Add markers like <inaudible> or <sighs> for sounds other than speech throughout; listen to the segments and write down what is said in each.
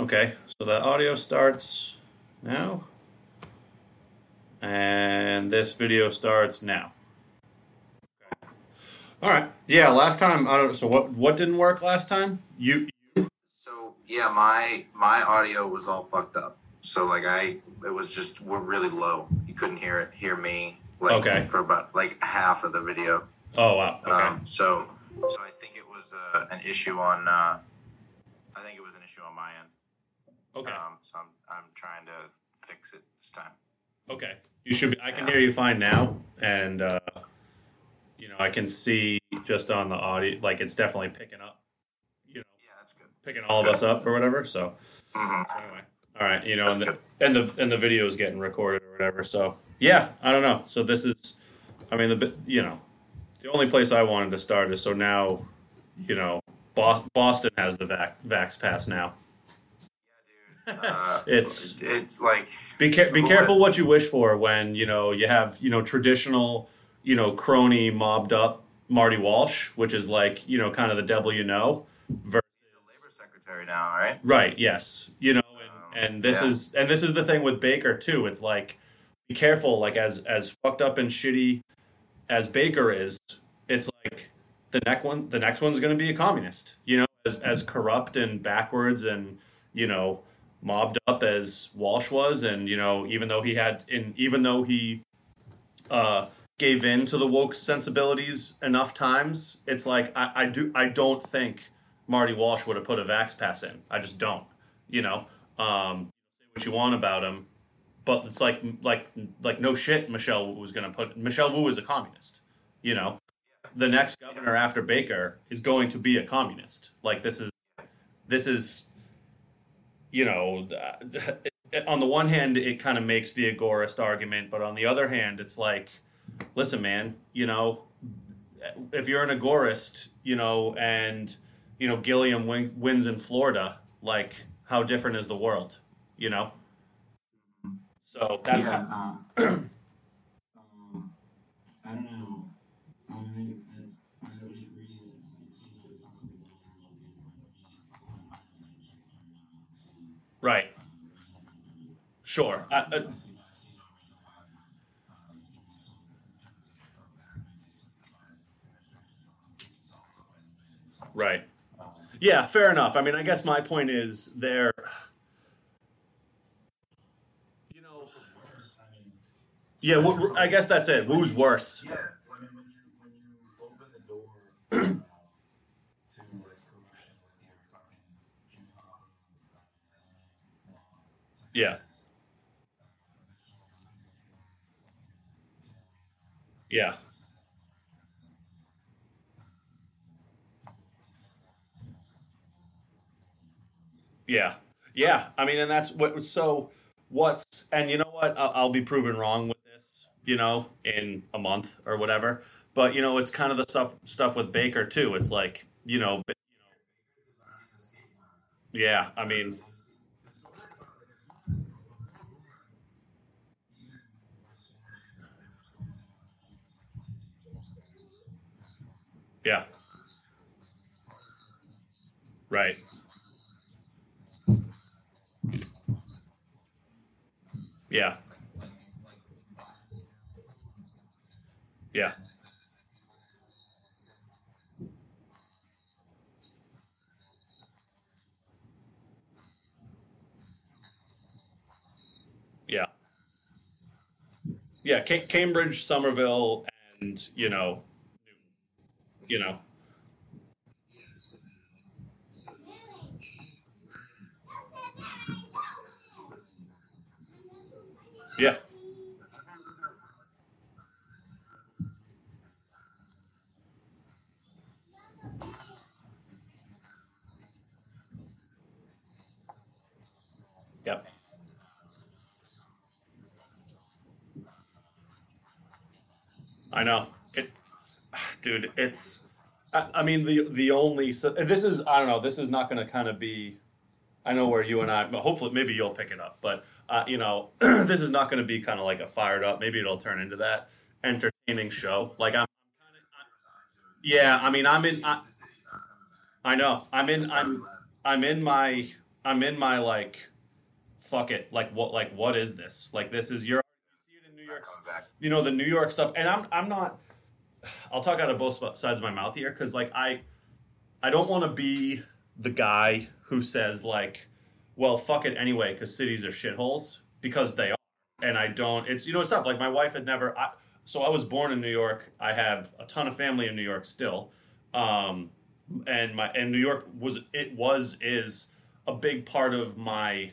Okay, so the audio starts now. And this video starts now. Okay. All right. Yeah, last time I don't so what what didn't work last time? You So yeah, my my audio was all fucked up. So like I, it was just we're really low. You couldn't hear it, hear me. Like, Okay. For about like half of the video. Oh wow. Okay. Um, so so I think it was uh, an issue on. Uh, I think it was an issue on my end. Okay. Um, so I'm I'm trying to fix it this time. Okay. You should be I can hear you fine now and uh you know, I can see just on the audio like it's definitely picking up. You know, Yeah, that's good. picking all of us up or whatever. So hmm anyway. All right, you know, and the, and the and the video is getting recorded or whatever. So yeah, I don't know. So this is, I mean, the you know, the only place I wanted to start is so now, you know, Boston has the vac vax pass now. Uh, It's it like be care- be careful what you wish for when you know you have you know traditional you know crony mobbed up Marty Walsh, which is like you know kind of the devil you know. Versus, labor secretary now, right? Right. Yes. You know, and, and this yeah. is and this is the thing with Baker too. It's like be careful. Like as as fucked up and shitty as Baker is, it's like the next one. The next one's going to be a communist. You know, as as corrupt and backwards and you know mobbed up as Walsh was, and you know even though he had in even though he uh gave in to the woke sensibilities enough times, it's like I, I do I don't think Marty Walsh would have put a vax pass in. I just don't. You know, um, say what you want about him, but it's like like like no shit. Michelle was to put Michelle Wu is a communist. You know, the next governor after Baker is going to be a communist. Like this is this is you know on the one hand it kind of makes the agorist argument but on the other hand it's like listen man you know if you're an agorist you know and you know gillum win- wins in florida like how different is the world you know so that's yeah, kind uh, <clears throat> um, I don't know. I, I would agree that it seems like it's not something that others would do, but he's I was never saying right now. It's, um, right sure I, I, I see, I see no reason why uh, the Julius still turns it a back mandate since the Biden administration's not complete to solve Sure. Biden mandate. right. Yeah fair enough. I mean i guess my point is there you know yeah i guess that's it. Who's worse yeah, I mean, when you when you open the door uh, to like corruption with your fucking Jimmy Hoffa, uh, uh, Yeah. yeah Yeah, yeah. I mean, and that's what. So, what's and you know what? I'll, I'll be proven wrong with this. You know, in a month or whatever. But you know, it's kind of the stuff stuff with Baker too. It's like you know, yeah. I mean, yeah. Right. Yeah. Yeah. Yeah. Yeah, Ca- Cambridge, Somerville, and you know, you know, yeah, yep. I know it, <sighs> dude. It's, I, I mean, the the only so this is I don't know. This is not going to kind of be. I know where you and I, but hopefully, maybe you'll pick it up. But uh, you know, <clears throat> this is not going to be kind of like a fired up. Maybe it'll turn into that entertaining show. Like I'm, yeah. I mean, I'm in. I, I know. I'm in. I'm. I'm in my. I'm in my like, fuck it, like what like what is this? Like this is your you see it in New York, you know the New York stuff, and I'm I'm not. I'll talk out of both sides of my mouth here because like I, I don't want to be the guy who says like, well fuck it anyway because cities are shitholes because they are, and I don't. It's you know it's not like my wife had never. I, so I was born in New York. I have a ton of family in New York still, um, and my and New York was it was is a big part of my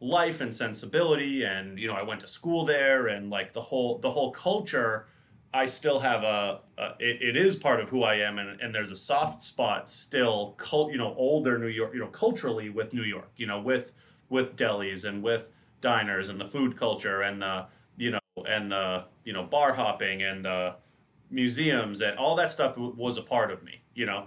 life and sensibility and you know I went to school there and like the whole the whole culture I still have a, a it, it is part of who I am and, and there's a soft spot still cult you know older New York you know culturally with New York you know with with delis and with diners and the food culture and the you know and the you know bar hopping and the museums and all that stuff w- was a part of me you know?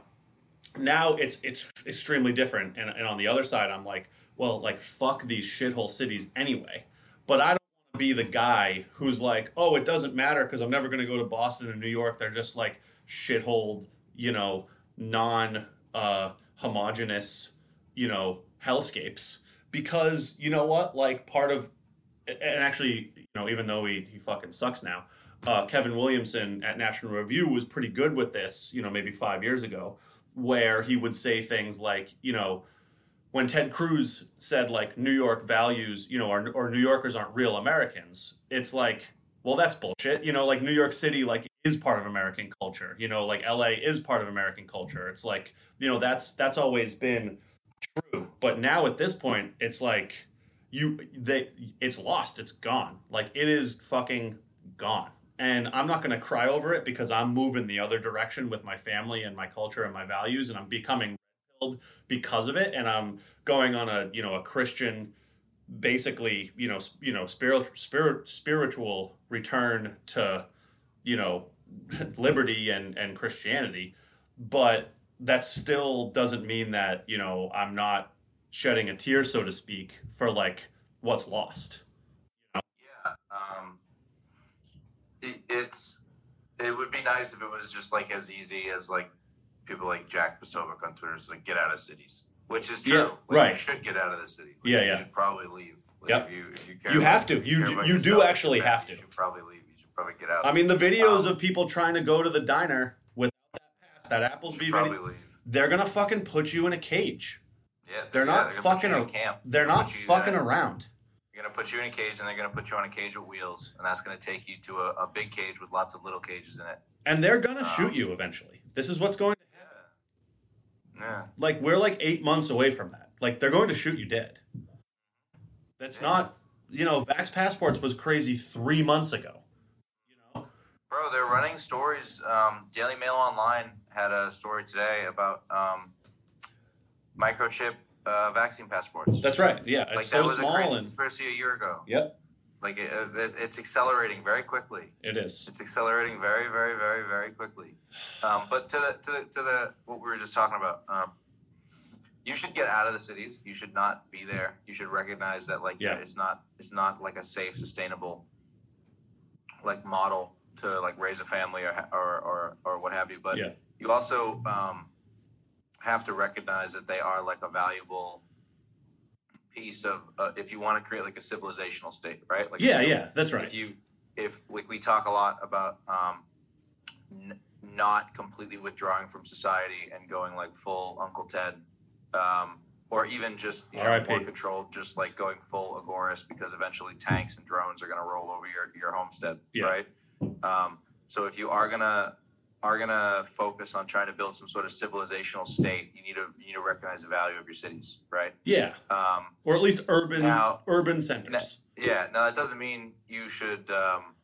Now it's it's extremely different and, and on the other side i'm like well like fuck these shithole cities anyway. But i be the guy who's like oh it doesn't matter because i'm never going to go to boston and new york. They're just like shithole you know non uh homogenous you know hellscapes. Because you know what? Like part of and actually you know even though he, he fucking sucks now uh, kevin williamson at national review was pretty good with this you know maybe five years ago where he would say things like, you know, when Ted Cruz said like New York values, you know, or, or New Yorkers aren't real Americans, it's like, well, that's bullshit. You know, like New York City, like is part of American culture. You know, like LA is part of American culture. It's like, you know, that's that's always been true. But now at this point, it's like you they it's lost. It's gone. Like it is fucking gone and I'm not going to cry over it because I'm moving the other direction with my family and my culture and my values, and I'm becoming because of it, and I'm going on a you know a Christian, basically you know you know spiritual spirit spiritual return to you know <laughs> liberty and and Christianity, but that still doesn't mean that you know I'm not shedding a tear so to speak for like what's lost. Yeah. Um, it, it's it would be nice if it was just like as easy as like people like Jack Posobiec on Twitter is like get out of cities, which is true. Yeah, Like, right. You should get out of the city. Like, Yeah, you should probably leave. Like, Yep. If you, if you, You about- have to. You do- you do actually have to. You should probably leave. You should probably get out. I mean, the videos Um, of people trying to go to the diner without that pass, that you Applebee's should probably video, leave. they're gonna fucking put you in a cage. Yeah, They're yeah, not put fucking. ar- camp. They're Gonna not put you fucking there. around. You're gonna put you in a cage, and they're gonna put you on a cage with wheels, and that's gonna take you to a, a big cage with lots of little cages in it. And they're gonna Um, shoot you eventually. This is what's going to Yeah. Like we're like eight months away from that. Like they're going to shoot you dead. That's Yeah. not you know, Vax passports was crazy three months ago. You know? Bro, they're running stories. Um, Daily Mail Online had a story today about um, microchip uh, vaccine passports. That's right. Yeah. It's like so that was a small crazy and conspiracy a year ago. Yep, Like it, it, it's accelerating very quickly. it is. It's accelerating very, very, very, very quickly. Um, but to the to the to the what we were just talking about, um, you should get out of the cities. You should not be there. You should recognize that like Yeah. it's not it's not like a safe, sustainable like model to like raise a family or or or, or what have you. But Yeah. you also um, have to recognize that they are like a valuable piece of uh, if you want to create like a civilizational state, right? Like Yeah, you- yeah, that's right. if you if like we talk a lot about um n- not completely withdrawing from society and going like full uncle ted um or even just you know, more controlled just like going full agorist because eventually tanks and drones are going to roll over your your homestead Yeah. right um so if you are going to are going to focus on trying to build some sort of civilizational state you need to you need to recognize the value of your cities right Yeah. um Or at least urban Now- urban centers. yeah, now that doesn't mean you should um,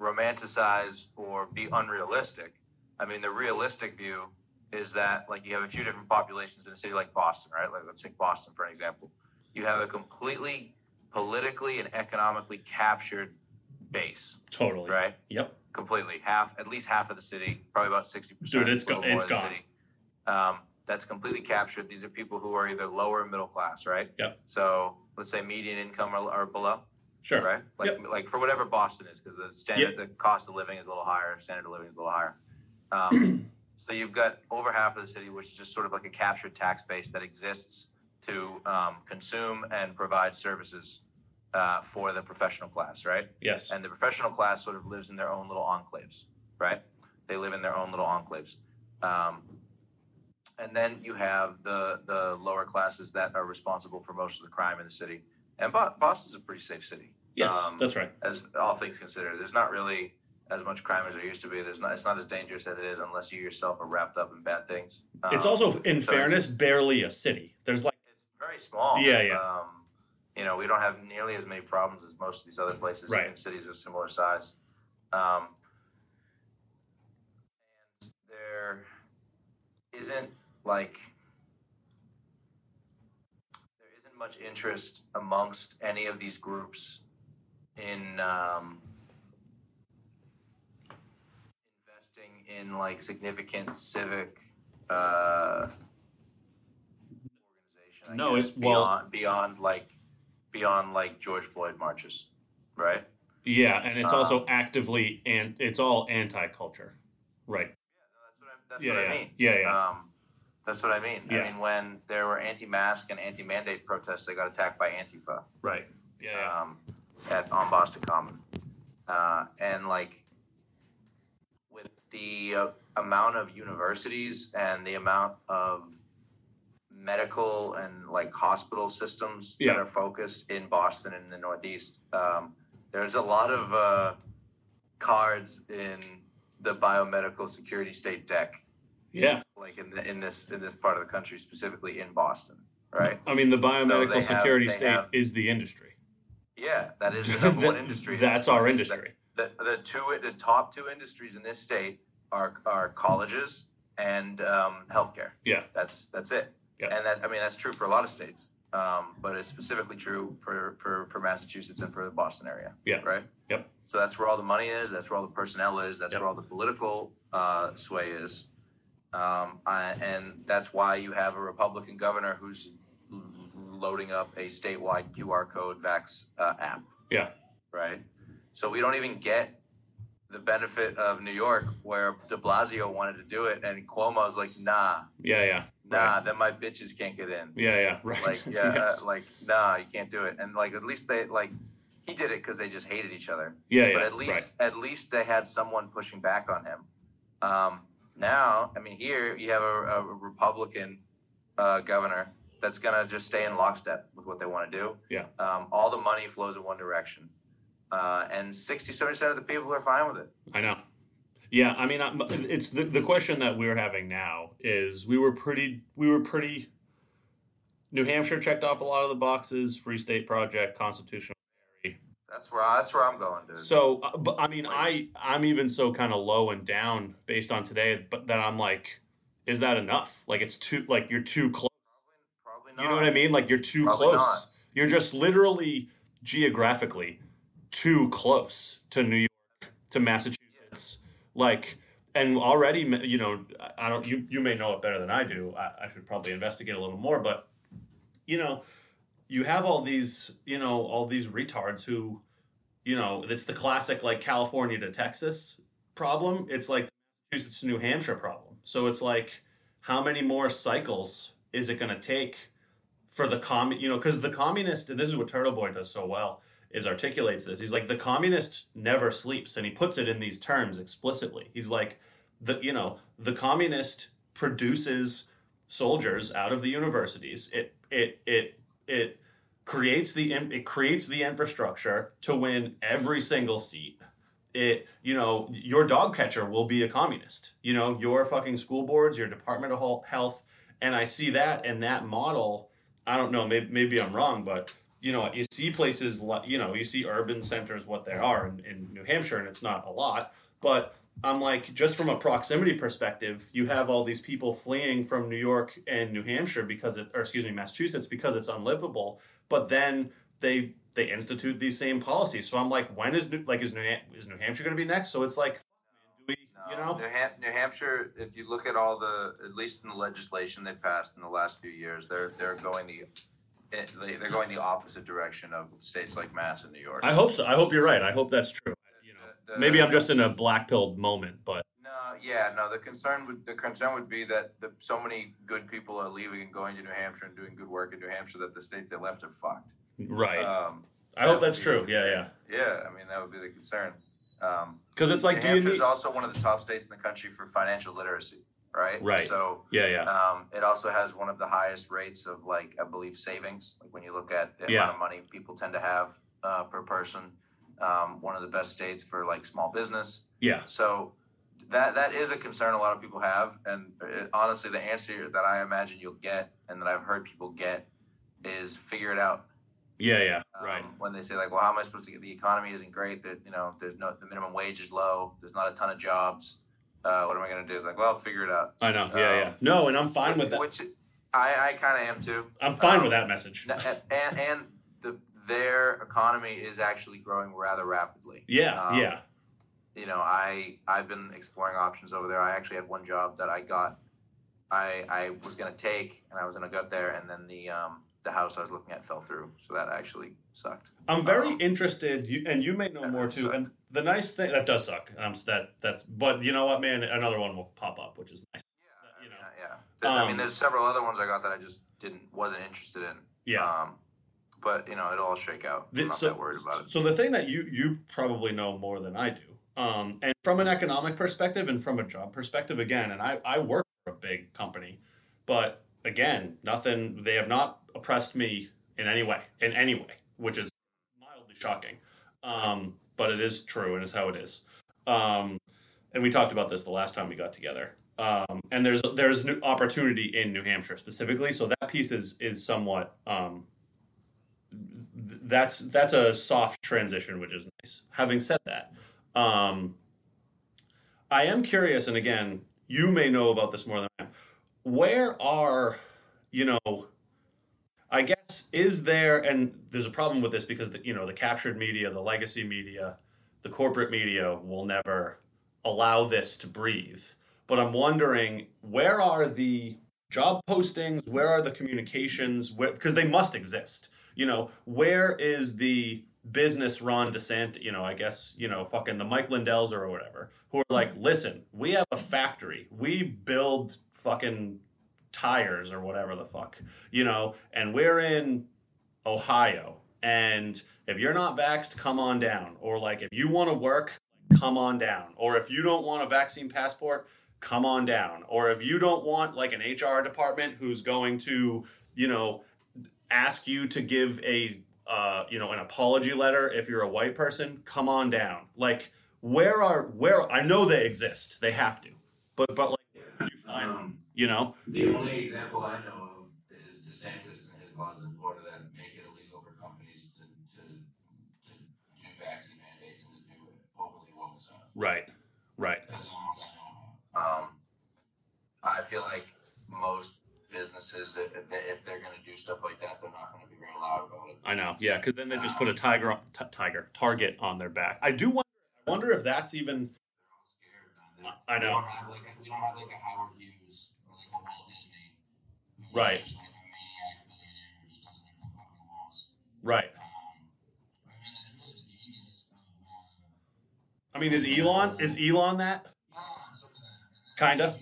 romanticize or be unrealistic. I mean, the realistic view is that like you have a few different populations in a city like Boston, right? Like let's take Boston for an example. You have a completely politically and economically captured base, Totally. right? Yep. Completely, half at least half of the city, probably about sixty percent. Dude, it's go- it's gone. Um, that's completely captured. These are people who are either lower or middle class, right? Yep. So let's say median income or, or below Sure. right? Like like for whatever Boston is, because the standard the cost of living is a little higher, standard of living is a little higher. Um, <clears throat> so you've got over half of the city, which is just sort of like a captured tax base that exists to um, consume and provide services uh, for the professional class, right? Yes. And the professional class sort of lives in their own little enclaves, right? They live in their own little enclaves. Um, and then you have the the lower classes that are responsible for most of the crime in the city. And Bo- Boston's a pretty safe city, Yes, um, that's right. as all things considered. There's not really as much crime as there used to be. There's not. It's not as dangerous as it is unless you yourself are wrapped up in bad things. it's Um, also, in so fairness, barely a city. There's like, it's very small. Yeah, yeah. Um, you know, we don't have nearly as many problems as most of these other places Right. in cities of similar size. Um, and there isn't like there isn't much interest amongst any of these groups in um, investing in like significant civic uh, organization. I No, guess, it- well- beyond beyond like beyond like George Floyd marches, right? yeah, and it's Uh, also actively, and it's all anti-culture. Right. That's what I, that's Yeah, what yeah. I mean. Yeah, yeah. Um, that's what I mean. Yeah. I mean, when there were anti-mask and anti-mandate protests, they got attacked by Antifa. Right. Yeah, yeah. um, at on Boston Common, uh, and like with the uh, amount of universities and the amount of medical and like hospital systems Yeah. that are focused in Boston and the Northeast, um, there's a lot of uh, cards in the biomedical security state deck, yeah. like in the, in this in this part of the country, specifically in Boston, right? I mean, the biomedical have- security they state have- is the industry. Yeah, that is the <laughs> number one industry. That's our industry. The, the two the top two industries in this state are are colleges and um, healthcare. Yeah. That's that's it. Yeah. And that I mean that's true for a lot of states, um, but it's specifically true for, for for Massachusetts and for the Boston area. Yeah. Right. Yep. So that's where all the money is. That's where all the personnel is. That's Yep. where all the political uh, sway is. Um, I, and that's why you have a Republican governor who's loading up a statewide QR code Vax uh, app Yeah. right? So we don't even get the benefit of New York, where De Blasio wanted to do it, and Cuomo's like, nah, Yeah, yeah. Nah, Right. then my bitches can't get in. Yeah, yeah. <laughs> Right. Like, <laughs> yeah, yes. like, nah, you can't do it. And like, at least they like, he did it because they just hated each other. yeah, yeah. But at least, right. at least they had someone pushing back on him. Um, now, I mean, here you have a, a Republican uh, governor that's gonna just stay in lockstep with what they want to do. Yeah. Um, all the money flows in one direction, uh, and 60 70 percent of the people are fine with it. I know. Yeah, I mean, it's the the question that we're having now is we were pretty we were pretty. New Hampshire checked off a lot of the boxes. Free State Project, constitutional. That's where I, that's where I'm going, dude. So, uh, but I mean, I I'm even so kind of low and down based on today, but that I'm like, is that enough? Like it's too like you're too close. Probably not. You know what I mean? Like you're too Probably close. not. You're just literally geographically too close to New York, to Massachusetts. Like, and already, you know, I- don't. You you may know it better than I do. I, I should probably investigate a little more, but you know, you have all these, you know, all these retards who, you know, it's the classic like California to Texas problem. It's like Massachusetts to New Hampshire problem. So it's like, how many more cycles is it going to take for the com? You know, because the communist, and this is what Turtle Boy does so well, is articulates this. He's like the communist never sleeps, and he puts it in these terms explicitly. He's like, the you know, the communist produces soldiers out of the universities. It it it it creates the it creates the infrastructure to win every single seat. It you know your dog catcher will be a communist. You know your fucking school boards, your Department of Health, and I see that and that model. I don't know. Maybe maybe I'm wrong, but you know you see places like you know you see urban centers what they are in, in New Hampshire, and it's not a lot, but I'm like, just from a proximity perspective, you have all these people fleeing from New York and New Hampshire because it, or excuse me, Massachusetts because it's unlivable. But then they they institute these same policies. So I'm like, when is New, like is New is New Hampshire going to be next? So it's like, do we, you know, New, Ham- New Hampshire. If you look at all the, at least in the legislation they passed in the last few years, they're they're going the, eh, they- they're going the opposite direction of states like Mass and New York. I hope so. I hope you're right. I hope that's true. You know, The- the- maybe I'm just in a black pilled moment, but No, yeah, no. The concern would the concern would be that the, so many good people are leaving and going to New Hampshire and doing good work in New Hampshire that the states they left are fucked. Right. Um, I hope that that's true. Yeah, yeah. Yeah, I mean that would be the concern. Um, Because it's like, New Hampshire is also one of the top states in the country for financial literacy, right? Right. So Yeah, yeah. um, it also has one of the highest rates of like I believe savings. Like when you look at the Yeah. amount of money people tend to have uh, per person, um, one of the best states for like small business. Yeah. So that that is a concern a lot of people have, and it, honestly, the answer that I imagine you'll get and that I've heard people get is figure it out. Yeah, yeah. Um, Right. When they say like, well, how am I supposed to get? The economy isn't great. That you know, there's no the minimum wage is low. There's not a ton of jobs. Uh, what am I going to do? Like, well, figure it out. I know. Yeah, yeah. um, No, and I'm fine with that. Which I I kind of am too. I'm fine um, with that message. And and the their economy is actually growing rather rapidly. Yeah, um, yeah. you know, I I've been exploring options over there. I actually had one job that I got, I I was gonna take, and I was gonna go there, and then the um the house I was looking at fell through, so that actually sucked. I'm very um, interested, you, and you may know more too. suck. And the nice thing that does suck. Um, that that's. But you know what, man? Another one will pop up, which is nice. Yeah, you know. yeah. yeah. There- I Um, mean, there's several other ones I got that I just didn't wasn't interested in. Yeah. Um, but you know, it'll all shake out. I'm not so, that worried about it. so the thing that you you probably know more than I do, um, and from an economic perspective and from a job perspective, again, and I I work for a big company, but again, nothing. They have not oppressed me in any way, in any way, which is mildly shocking. Um, but it is true, and it's how it is. Um, and we talked about this the last time we got together. Um, and there's there's new opportunity in New Hampshire specifically, so that piece is is somewhat um, th- that's that's a soft transition, which is nice. Having said that, um, I am curious, and again, you may know about this more than I am. Where are you know? I guess is there, and there's a problem with this because the, you know the captured media, the legacy media, the corporate media will never allow this to breathe. But I'm wondering where are the job postings? Where are the communications? Because they must exist. You know, where is the business Ron DeSantis? You know, I guess you know, fucking the Mike Lindells or whatever, who are like, listen, we have a factory. We build fucking tires or whatever the fuck, you know, and we're in Ohio. And if you're not vaxxed, come on down. Or like if you want to work, come on down. Or if you don't want a vaccine passport, come on down. Or if you don't want like an HR department who's going to, you know, ask you to give a uh, you know, an apology letter if you're a white person, come on down. Like where are where I know they exist. They have to. But but like where you find them? You know? The only example I know of is DeSantis and his laws in Florida that make it illegal for companies to, to, to do vaccine mandates and to do it openly well so. Right. Right. That's the ones I know. Um, I feel like most businesses, if if they're going to do stuff like that, they're not going to be very loud about it. I know, yeah, because then they just put a tiger, on, t- tiger target on their back. I do wonder. I wonder if that's even. They're all scared, man. I We know. don't have like a, we don't have like a Howard Right. Um, I mean, is Elon is Elon that Kinda.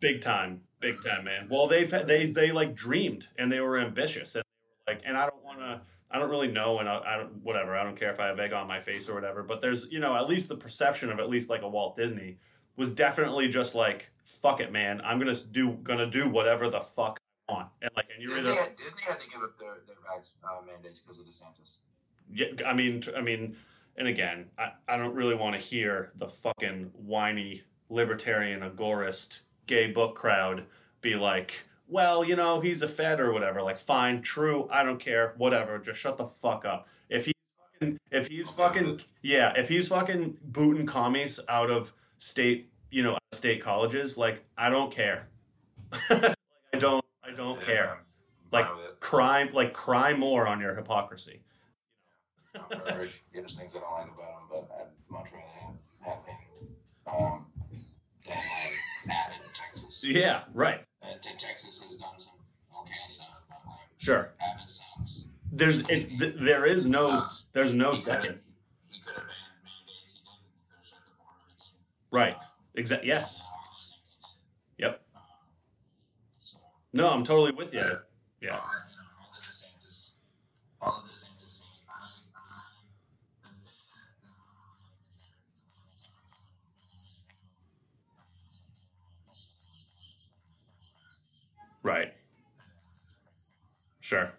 big time, big time, man? Well, they've they they like dreamed and they were ambitious and like, and I don't want to. I don't really know, and I, I don't whatever. I don't care if I have egg on my face or whatever. But there's you know at least the perception of at least like a Walt Disney was definitely just like fuck it, man. I'm gonna do gonna do whatever the fuck I want, and like and you're Disney, either had, Disney had to give up their their vax uh, mandates because of DeSantis. Yeah, I mean, I mean, and again, I, I don't really want to hear the fucking whiny libertarian agorist gay book crowd be like, well, you know, he's a fed or whatever. Like, fine, true, I don't care, whatever. Just shut the fuck up. If he's fucking, if he's fucking, yeah, if he's fucking booting commies out of state, you know, state colleges, like, I don't care. like, <laughs> I don't, I don't Yeah, care. Like, crime, like, cry more on your hypocrisy. There's things I don't like about him, but I'd much rather have, him um, than Abbott in Texas. Yeah, right. Uh, has done some okay stuff, but like Sure. There's it. Th- there is no. There's no second. Right. Exactly. Yes. Yep. No, I'm totally with you. Yeah. Right. Sure.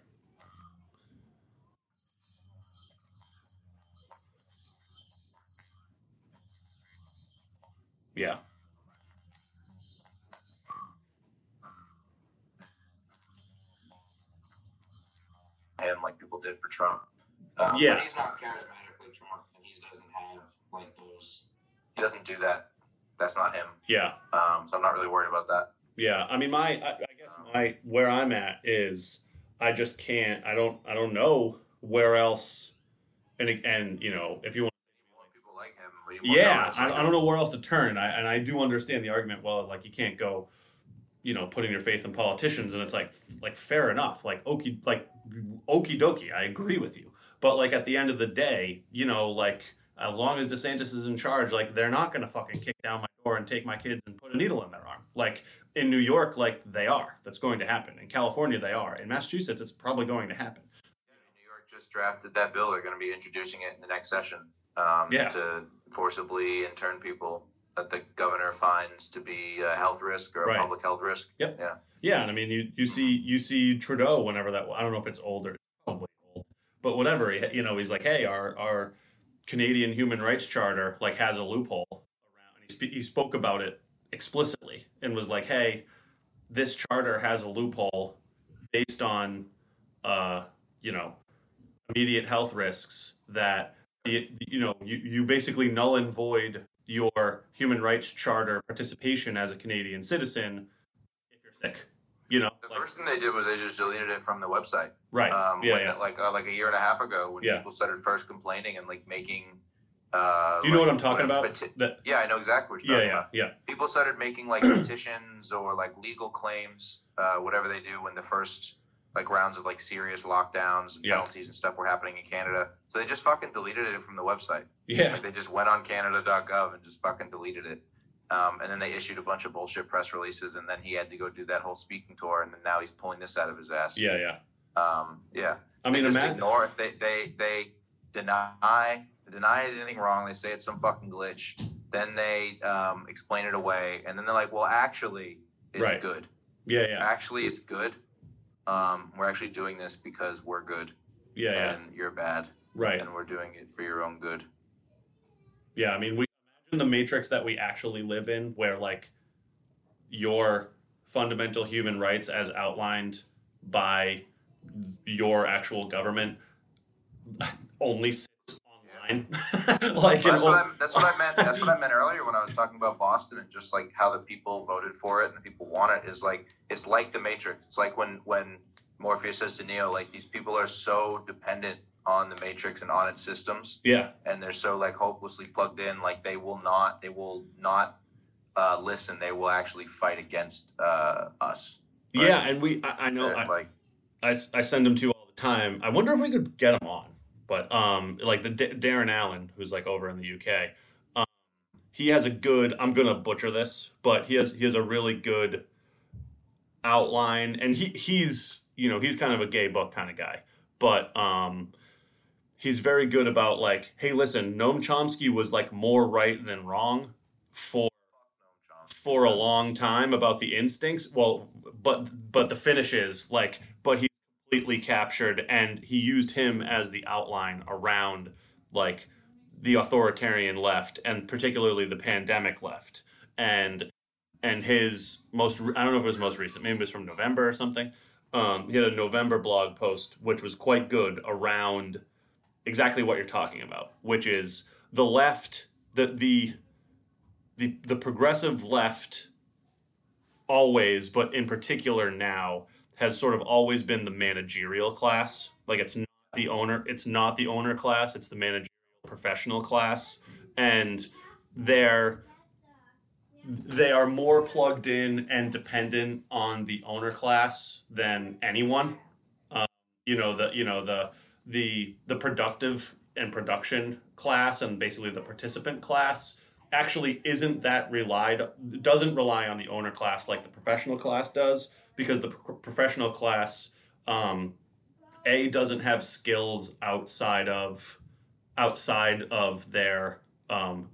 Yeah. him like people did for Trump. Um, Yeah. But he's not charismatically Trump, and he doesn't have like those. he doesn't do that. That's not him. Yeah. Um, so I'm not really worried about that. Yeah. I mean, my. I, I guess my where I'm at is I just can't. I don't. I don't know where else. And and you know if you want. Like him. Yeah, I, I don't know where else to turn, and I, and I do understand the argument. Well, like you can't go, you know, putting your faith in politicians, and it's like, like fair enough, like okie, like okie dokie. I agree with you, but like at the end of the day, you know, like as long as DeSantis is in charge, like they're not gonna fucking kick down my door and take my kids and put a needle in their arm. Like in New York, like they are. That's going to happen. In California, they are. In Massachusetts, it's probably going to happen. New York just drafted that bill. They're going to be introducing it in the next session um, Yeah. to forcibly intern people that the governor finds to be a health risk or a Right. public health risk. Yep. Yeah. Yeah, and I mean, you, you see you see Trudeau whenever that I don't know if it's old or probably old, but whatever. You know, he's like, hey, our our Canadian Human Rights Charter like has a loophole around. He spe- he spoke about it explicitly and was like, hey, this charter has a loophole based on, uh, you know, immediate health risks that it, you know you, you basically null and void your human rights charter participation as a Canadian citizen if you're sick. You know, The like- first thing they did was they just deleted it from the website. right? Um, yeah, when- yeah. Like uh, like a year and a half ago when Yeah. people started first complaining and like making. Uh, Do you know like, what I'm talking about? peti- That, yeah, I know exactly what you're yeah, talking yeah, about. yeah, People started making like <clears throat> petitions or like legal claims, uh, whatever they do when the first like rounds of like serious lockdowns and Yeah. penalties and stuff were happening in Canada. So they just fucking deleted it from the website. yeah, Like they just went on Canada.gov and just fucking deleted it. Um, and then they issued a bunch of bullshit press releases, and then he had to go do that whole speaking tour, and then now he's pulling this out of his ass. yeah, yeah. Um, yeah. I mean, they just imagine. ignore it. They they they deny deny anything wrong. They say it's some fucking glitch. Then they um, explain it away, and then they're like, "Well, actually, it's Right. good. Yeah, yeah, Actually, it's good. Um, we're actually doing this because we're good, yeah, yeah. and you're bad, Right. and we're doing it for your own good." Yeah, I mean, we imagine the matrix that we actually live in, where like your fundamental human rights, as outlined by your actual government, <laughs> only online. <laughs> <laughs> like, that's, what I, that's what I meant. That's what I meant earlier when I was talking about Boston and just like how the people voted for it and the people want it is like it's like the Matrix. It's like when when Morpheus says to Neo, like these people are so dependent on the Matrix and on its systems, yeah, and they're so like hopelessly plugged in, like they will not, they will not uh, listen. They will actually fight against uh, us. Right. yeah, and we, I, I know, They're I, like I, I send them to all the time. I wonder if we could get them on. But um, like the D- Darren Allen, who's like over in the UK, um, he has a good. I'm gonna butcher this, but he has he has a really good outline, and he he's you know he's kind of a gay book kind of guy, but um, he's very good about like, hey, listen, Noam Chomsky was like more right than wrong for for a long time about the instincts. Well, but but the finish is like, completely captured, and he used him as the outline around like the authoritarian left, and particularly the pandemic left, and and his most I don't know if it was most recent, maybe it was from November or something. Um, he had a November blog post which was quite good around exactly what you're talking about, which is the left, the the the the progressive left always, but in particular now, has sort of always been the managerial class. Like it's not the owner, it's not the owner class, it's the managerial professional class. And they're they are more plugged in and dependent on the owner class than anyone. Um, you know the you know the the the productive and production class and basically the participant class actually isn't that relied doesn't rely on the owner class like the professional class does because the pro- professional class um, a doesn't have skills outside of outside of their um,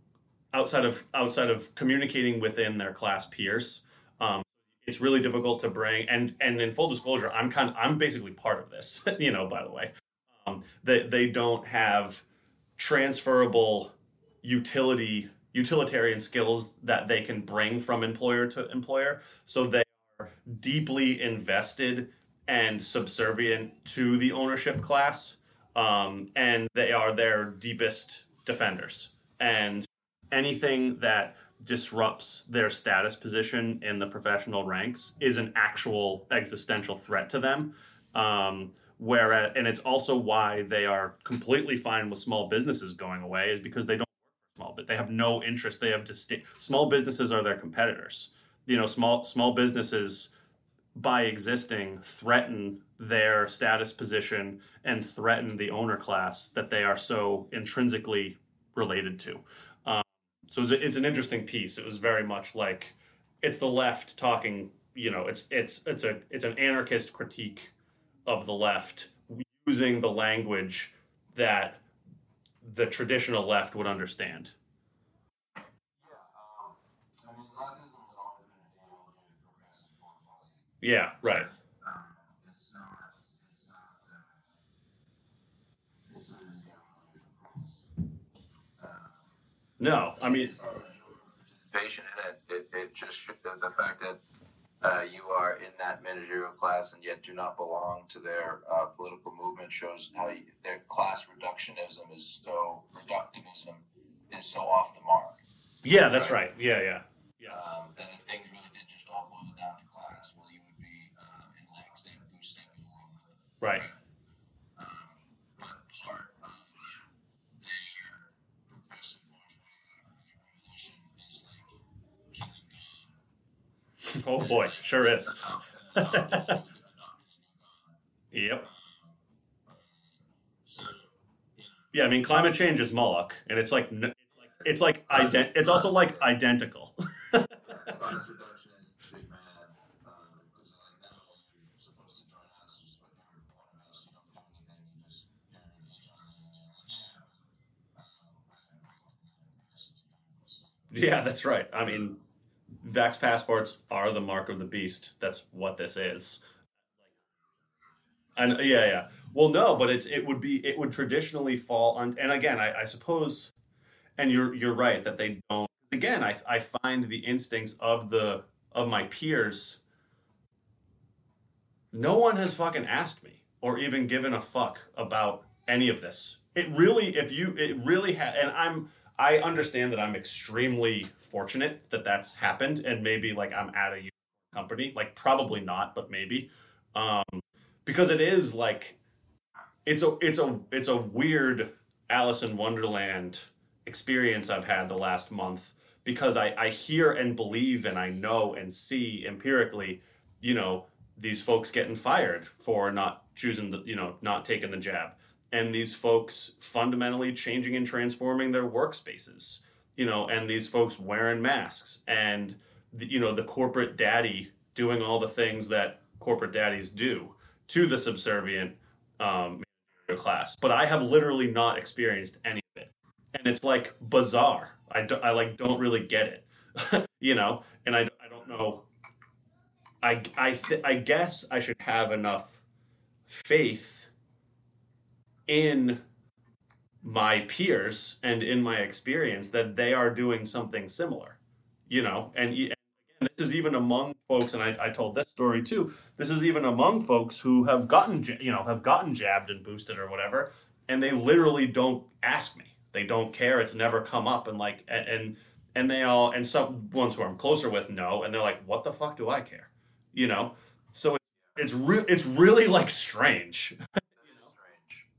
outside of outside of communicating within their class peers. Um, it's really difficult to bring and and in full disclosure i'm kind of i'm basically part of this <laughs> you know by the way. Um, they, they don't have transferable utility utilitarian skills that they can bring from employer to employer. So they deeply invested and subservient to the ownership class um, and they are their deepest defenders and anything that disrupts their status position in the professional ranks is an actual existential threat to them. Um, whereas, and it's also why they are completely fine with small businesses going away, is because they don't work small, but they have no interest. They have distinct small businesses are their competitors. You know, small small businesses by existing threaten their status position and threaten the owner class that they are so intrinsically related to. Um, so it's, it's an interesting piece. It was very much like it's the left talking. You know, it's it's it's a it's an anarchist critique of the left using the language that the traditional left would understand. Yeah, um, I mean, leftism has always been an ideology of progressive bourgeoisie. Yeah, right. Um, it's not, it's not, uh, it's not an ideology for right. No, I mean, participation in it, it, it just the, the fact that uh, you are in that managerial class and yet do not belong to their uh, political movement shows how you, their class reductionism is so reductivism is so off the mark. yeah, that's right. Yeah, yeah, yes, Um, that if things really did just all boil down to class, well, you would be uh, in lockstep, goose step along with it. Right. But part of their progressive revolution is like killing. Oh boy, sure is. <laughs> Yep. You Yeah, I mean, climate change is Moloch, and it's like it's like ident- It's also like identical. <laughs> Class reductionist, big man, um, because like, no, you're supposed to join us, just like you're one of us, you don't do anything, you just, you're each other, and you're like, yeah, but, um, I don't know, this, so, Yeah, <laughs> that's right. I mean, vax passports are the mark of the beast. That's what this is. And yeah, yeah. Well, no, but it's it would be it would traditionally fall on. And again, I, I suppose, and you're you're right that they don't. Again, I I find the instincts of the of my peers. No one has fucking asked me or even given a fuck about any of this. It really, if you, it really ha and I'm, I understand that I'm extremely fortunate that that's happened, and maybe like I'm at a company, like probably not, but maybe, um, because it is like, it's a, it's a, it's a weird Alice in Wonderland experience I've had the last month because I, I hear and believe and I know and see empirically, you know, these folks getting fired for not choosing the, you know, not taking the jab. And these folks fundamentally changing and transforming their workspaces, you know, and these folks wearing masks and, the, you know, the corporate daddy doing all the things that corporate daddies do to the subservient um, class. But I have literally not experienced any of it and it's like bizarre. I, do, I like don't really get it, <laughs> you know, and I, I don't know. I I th- I guess I should have enough faith in my peers and in my experience that they are doing something similar, you know, and, and this is even among folks, and I, I told this story too. This is even among folks who have gotten, you know, have gotten jabbed and boosted or whatever, and they literally don't ask me. They don't care. It's never come up, and like, and and, and they all, and some ones who I'm closer with know, and they're like, "What the fuck do I care?" You know. So it's re- it's really like strange. <laughs>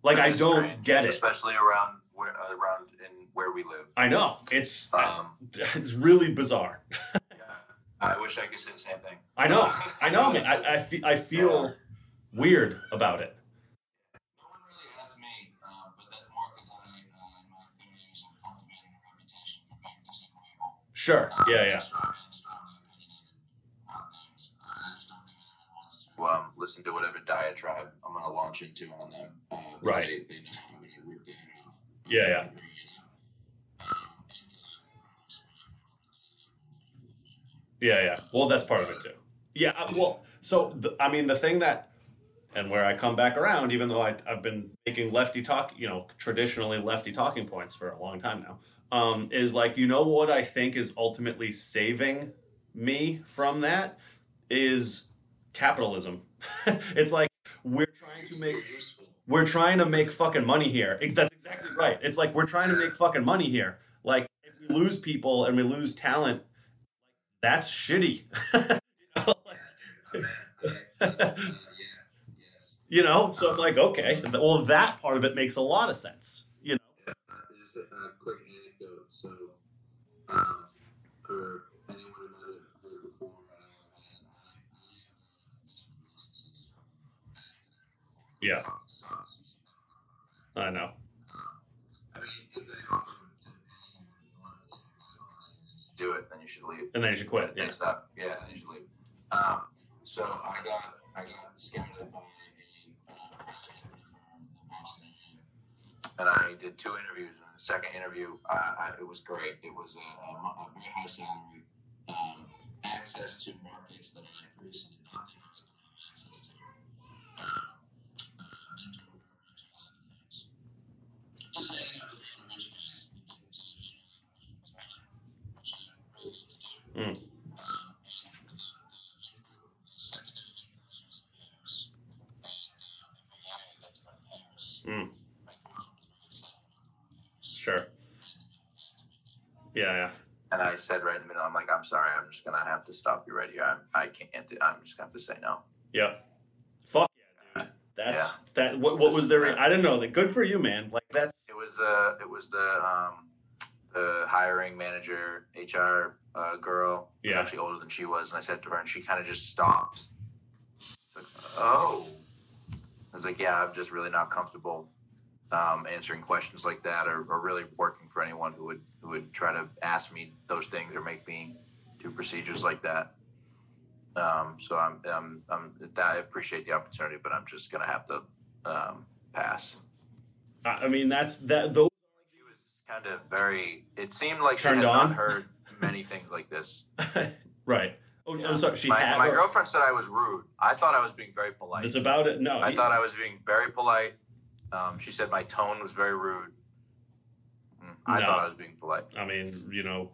It is strange. Like I don't strange, get it. especially around where around in where we live. I know it's Um, <laughs> it's really bizarre. I wish I could say the same thing. I know, <laughs> I know, man. I I, fe- I feel weird about it. No one really asked me, uh, but that's more because I, uh, in my affiliation, cultivated a reputation for being disagreeable. Sure. um, Yeah, yeah. strong- and strongly opinionated on things. Uh, I just don't think anyone wants to. Um, listen to whatever diatribe I'm going to launch into on them. Uh, Right. They, they know I'm gonna rip the. Yeah, yeah. Um, and 'cause I'm promised my girlfriend Yeah, yeah. Well, that's part of it too. Yeah. uh, Well, so the, I mean, the thing that, and where I come back around, even though I, I've been making lefty talk, you know, traditionally lefty talking points for a long time now, um, is like, you know, what I think is ultimately saving me from that is capitalism. <laughs> it's like we're trying to make we're trying to make fucking money here. That's exactly right. It's like we're trying to make fucking money here. Like if we lose people and we lose talent, that's shitty. <laughs> you, know? <laughs> Yeah, yes. You know? so I'm like, okay, well that part of it makes a lot of sense. You know, just a, a quick anecdote. So, um, for anyone who might have heard before, uh, I, I have uh, investment licenses from a bank that I work for. Yeah. Fucking sucks. You should never work for a bank. I know. I mean, if they offer to pay you or you want to take investment licenses, Do it, then you should leave. And then you should quit. Yeah. Yeah, then you should leave. Um, so I got I got scouted by a uh, private equity firm in the Boston area. And I did two interviews. And the second interview, I, I, it was great. It was a, a, a very high salary, um, access to markets that I previously did not think I was going to have access to. Um, to Paris. Sure. Yeah, yeah. And I said right in the middle, I'm like, I'm sorry, I'm just gonna have to stop you right here. I'm, I can't. do- I'm just gonna have to say no. Yeah. Fuck yeah, dude. That's that. What, what was their? I didn't know. That good for you, man. Like that's was uh, it was the um, the hiring manager, HR uh, girl, Yeah. actually older than she was, and I said to her, and she kind of just stopped. Like, oh, I was like, yeah, I'm just really not comfortable um, answering questions like that, or, or really working for anyone who would who would try to ask me those things or make me do procedures like that. Um, so I'm, I'm, I'm, I appreciate the opportunity, but I'm just gonna have to um, pass. I mean that's that. Those. She was kind of very. It seemed like she had on? not heard many things like this. <laughs> right. Oh, I'm sorry. She my, had. my girlfriend said I was rude. I thought I was being very polite. It's about it. No. I thought I was being very polite. Um, she said my tone was very rude. Mm, I No. thought I was being polite. I mean, you know,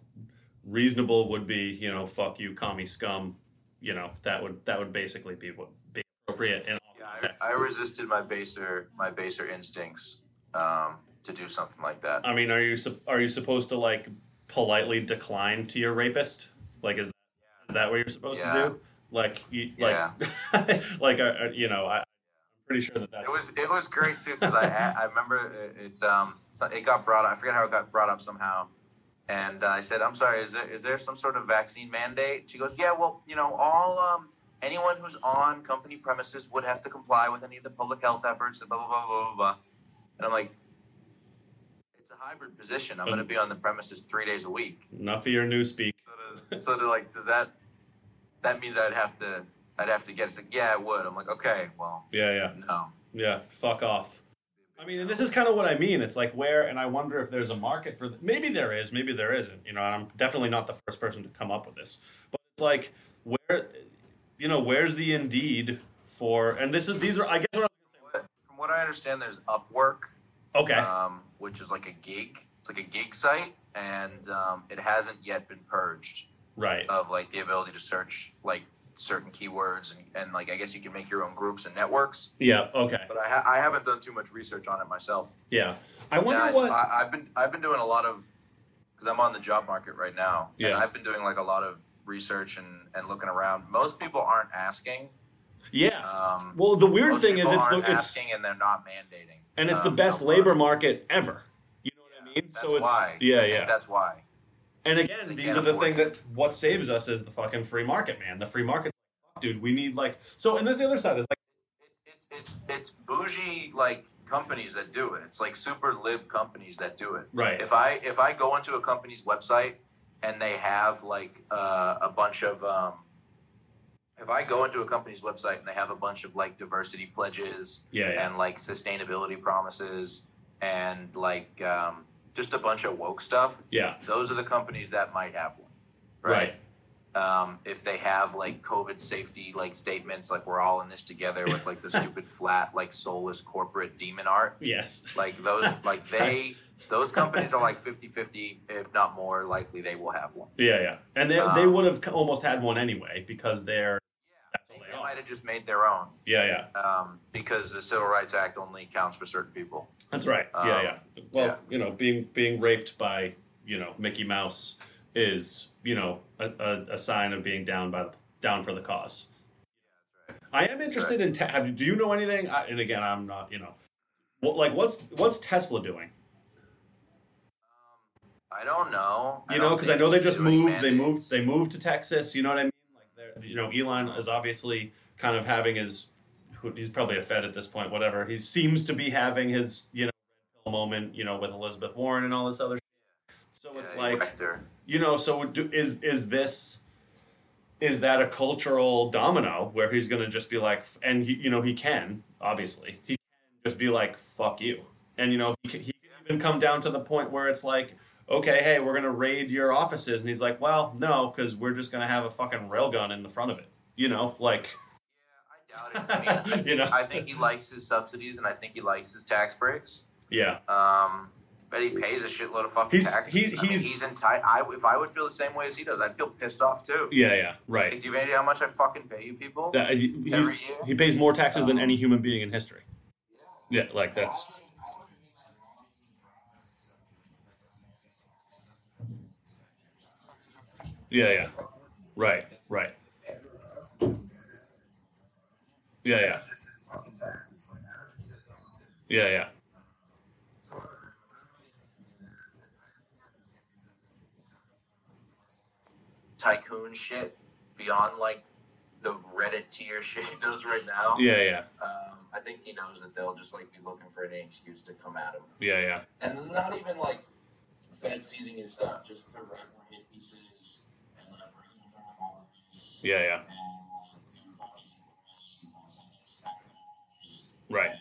reasonable would be, you know, fuck you, commie scum. You know, that would that would basically be what be appropriate in all Yeah. I, I resisted my baser my baser instincts um, to do something like that. I mean, are you are you supposed to like politely decline to your rapist? Like, is is that what you're supposed Yeah. to do? Like, you, like, <laughs> like, uh, uh, you know, I, I'm pretty sure that that's It was it was great too because I I remember it, it um it got brought up. I forget how it got brought up somehow, and uh, I said, "I'm sorry, is there is there some sort of vaccine mandate?" She goes, "Yeah, well, you know, all um anyone who's on company premises would have to comply with any of the public health efforts and blah blah blah blah blah." blah. And I'm like, "It's a hybrid position. I'm going to be on the premises three days a week." enough of your newspeak. So, to, so to like, does that that means I'd have to I'd have to get it? It's like, yeah, it would. I'm like, okay, well, Yeah, yeah. no. Yeah, fuck off. I mean, and this is kind of what I mean. It's like where, and I wonder if there's a market for. Maybe there is, maybe there isn't. You know, and I'm definitely not the first person to come up with this. But it's like where, you know, where's the Indeed for? And this is these are. I guess what What- From what I understand, there's Upwork, okay. um, which is like a gig. It's like a gig site, and um, it hasn't yet been purged right. of like the ability to search like certain keywords and, and like I guess you can make your own groups and networks. Yeah. Okay. But I, ha- I haven't done too much research on it myself. Yeah. I wonder I, what. I, I've been I've been doing a lot of because I'm on the job market right now. Yeah. And I've been doing like a lot of research and, and looking around. Most people aren't asking. Yeah. Um, Well, the weird thing is, it's the it's asking and they're not mandating. and it's the Um, best so- labor market ever. You know what I mean? That's so it's why. yeah, yeah. That's why. And again, these are the thing that what saves us is the fucking free market, man. The free market, dude. We need like so. And this the other side is like, It's it's it's bougie like companies that do it. It's like super lib companies that do it. right, If I if I go into a company's website and they have like uh, a bunch of um, if I go into a company's website and they have a bunch of like diversity pledges yeah, yeah, and like sustainability promises and like um, just a bunch of woke stuff, yeah, those are the companies that might have one. right, um, if they have like COVID safety like statements, like we're all in this together with like the <laughs> stupid flat like soulless corporate demon art, yes, like those like <laughs> they those companies are like 50-50 if not more likely they will have one. yeah, yeah. And they they Um, would have almost had one anyway because they're that's They, all they they are. Might have just made their own Yeah, yeah. um, because the Civil Rights Act only counts for certain people. That's right. Um, yeah, yeah. Well, yeah. you know, being being raped by you know Mickey Mouse is you know a, a, a sign of being down by down for the cause. I am interested in. Te- have you, do you know anything? I, and again, I'm not. You know, what, like what's what's Tesla doing? I don't know. You know, because I know they just moved. They moved. They moved to Texas. You know what I mean? You know, Elon is obviously kind of having his. He's probably a Fed at this point. Whatever. He seems to be having his you know moment. You know, with Elizabeth Warren and all this other. shit. So Yeah, it's like you know. So do, is is this? Is that a cultural domino where he's going to just be like, and he, you know, he can obviously he can just be like, fuck you, and you know, he can, he can even come down to the point where it's like, okay, hey, we're gonna raid your offices, and he's like, well, no, because we're just gonna have a fucking railgun in the front of it, you know, like, Yeah, I doubt it. I mean, <laughs> I think, You know? I think he likes his subsidies and I think he likes his tax breaks. yeah, Um, but he pays a shitload of fucking He's- taxes. he's- I mean, he's- he's entitled. I if I would feel the same way as he does, I'd feel pissed off too. yeah, yeah, Like, right. do you have any idea how much I fucking pay you people? Uh, he, Every year? he pays more taxes than Um, any human being in history. Yeah. Yeah, like that's I don't even, I don't even like lobbying your odds except for yeah, yeah, right, right. Yeah, yeah, yeah, yeah. Tycoon shit beyond like the Reddit tier <laughs> shit he does right now. Yeah, yeah, Um, I think he knows that they'll just like be looking for any excuse to come at him. yeah, yeah. And not even like Fed seizing his stuff, just to write more hit pieces and like bring him from all these Yeah, yeah. and like do fucking inquiries and like send inspectors Right.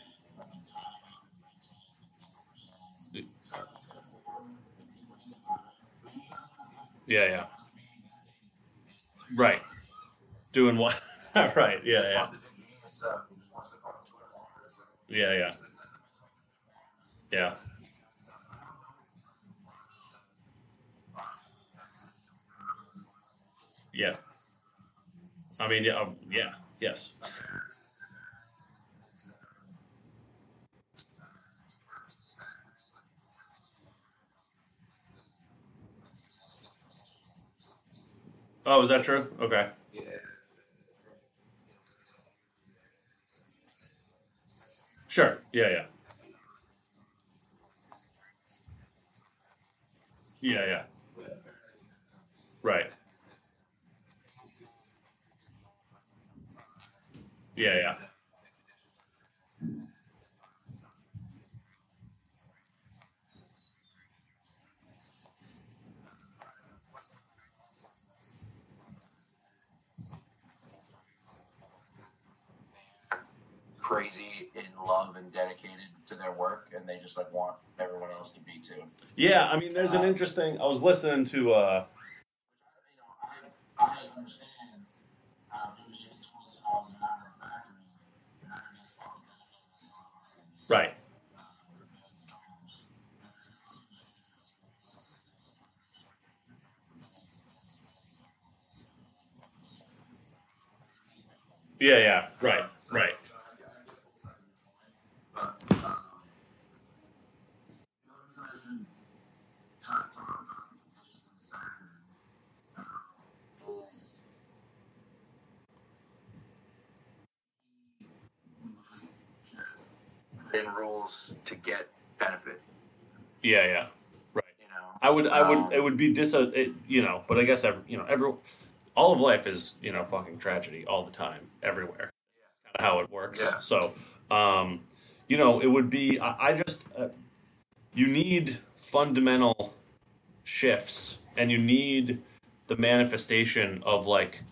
Yeah, yeah. Right. Doing what? <laughs> right. Yeah, yeah. Yeah, yeah. Yeah. Yeah. I mean, yeah, um, yeah, yes. Oh, is that true? Okay. Yeah. Sure. Yeah, yeah. Yeah, yeah. Right. Yeah, yeah. Crazy in love and dedicated to their work, and they just like want everyone else to be too. Yeah, I mean, there's an interesting. I was listening to. uh you know, I, I understand uh, if you're making twenty two dollars an hour in a factory, you're not gonna be as fucking dedicated as Elon Musk is. Right. Yeah, yeah. Right. Right. You know, I, I get both sides of the coin, but um, the only reason I even talk, talk about the conditions in this factory um, is he might just Put in rules to get benefit. Yeah, yeah. Right. You know. I would, I would, Um, it would be dis, it, you know. But I guess every, you know, every, all of life is, you know, fucking tragedy all the time, everywhere. Of how it works. Yeah. So, um, you know, it would be. I, I just, uh, you need fundamental shifts, and you need the manifestation of like,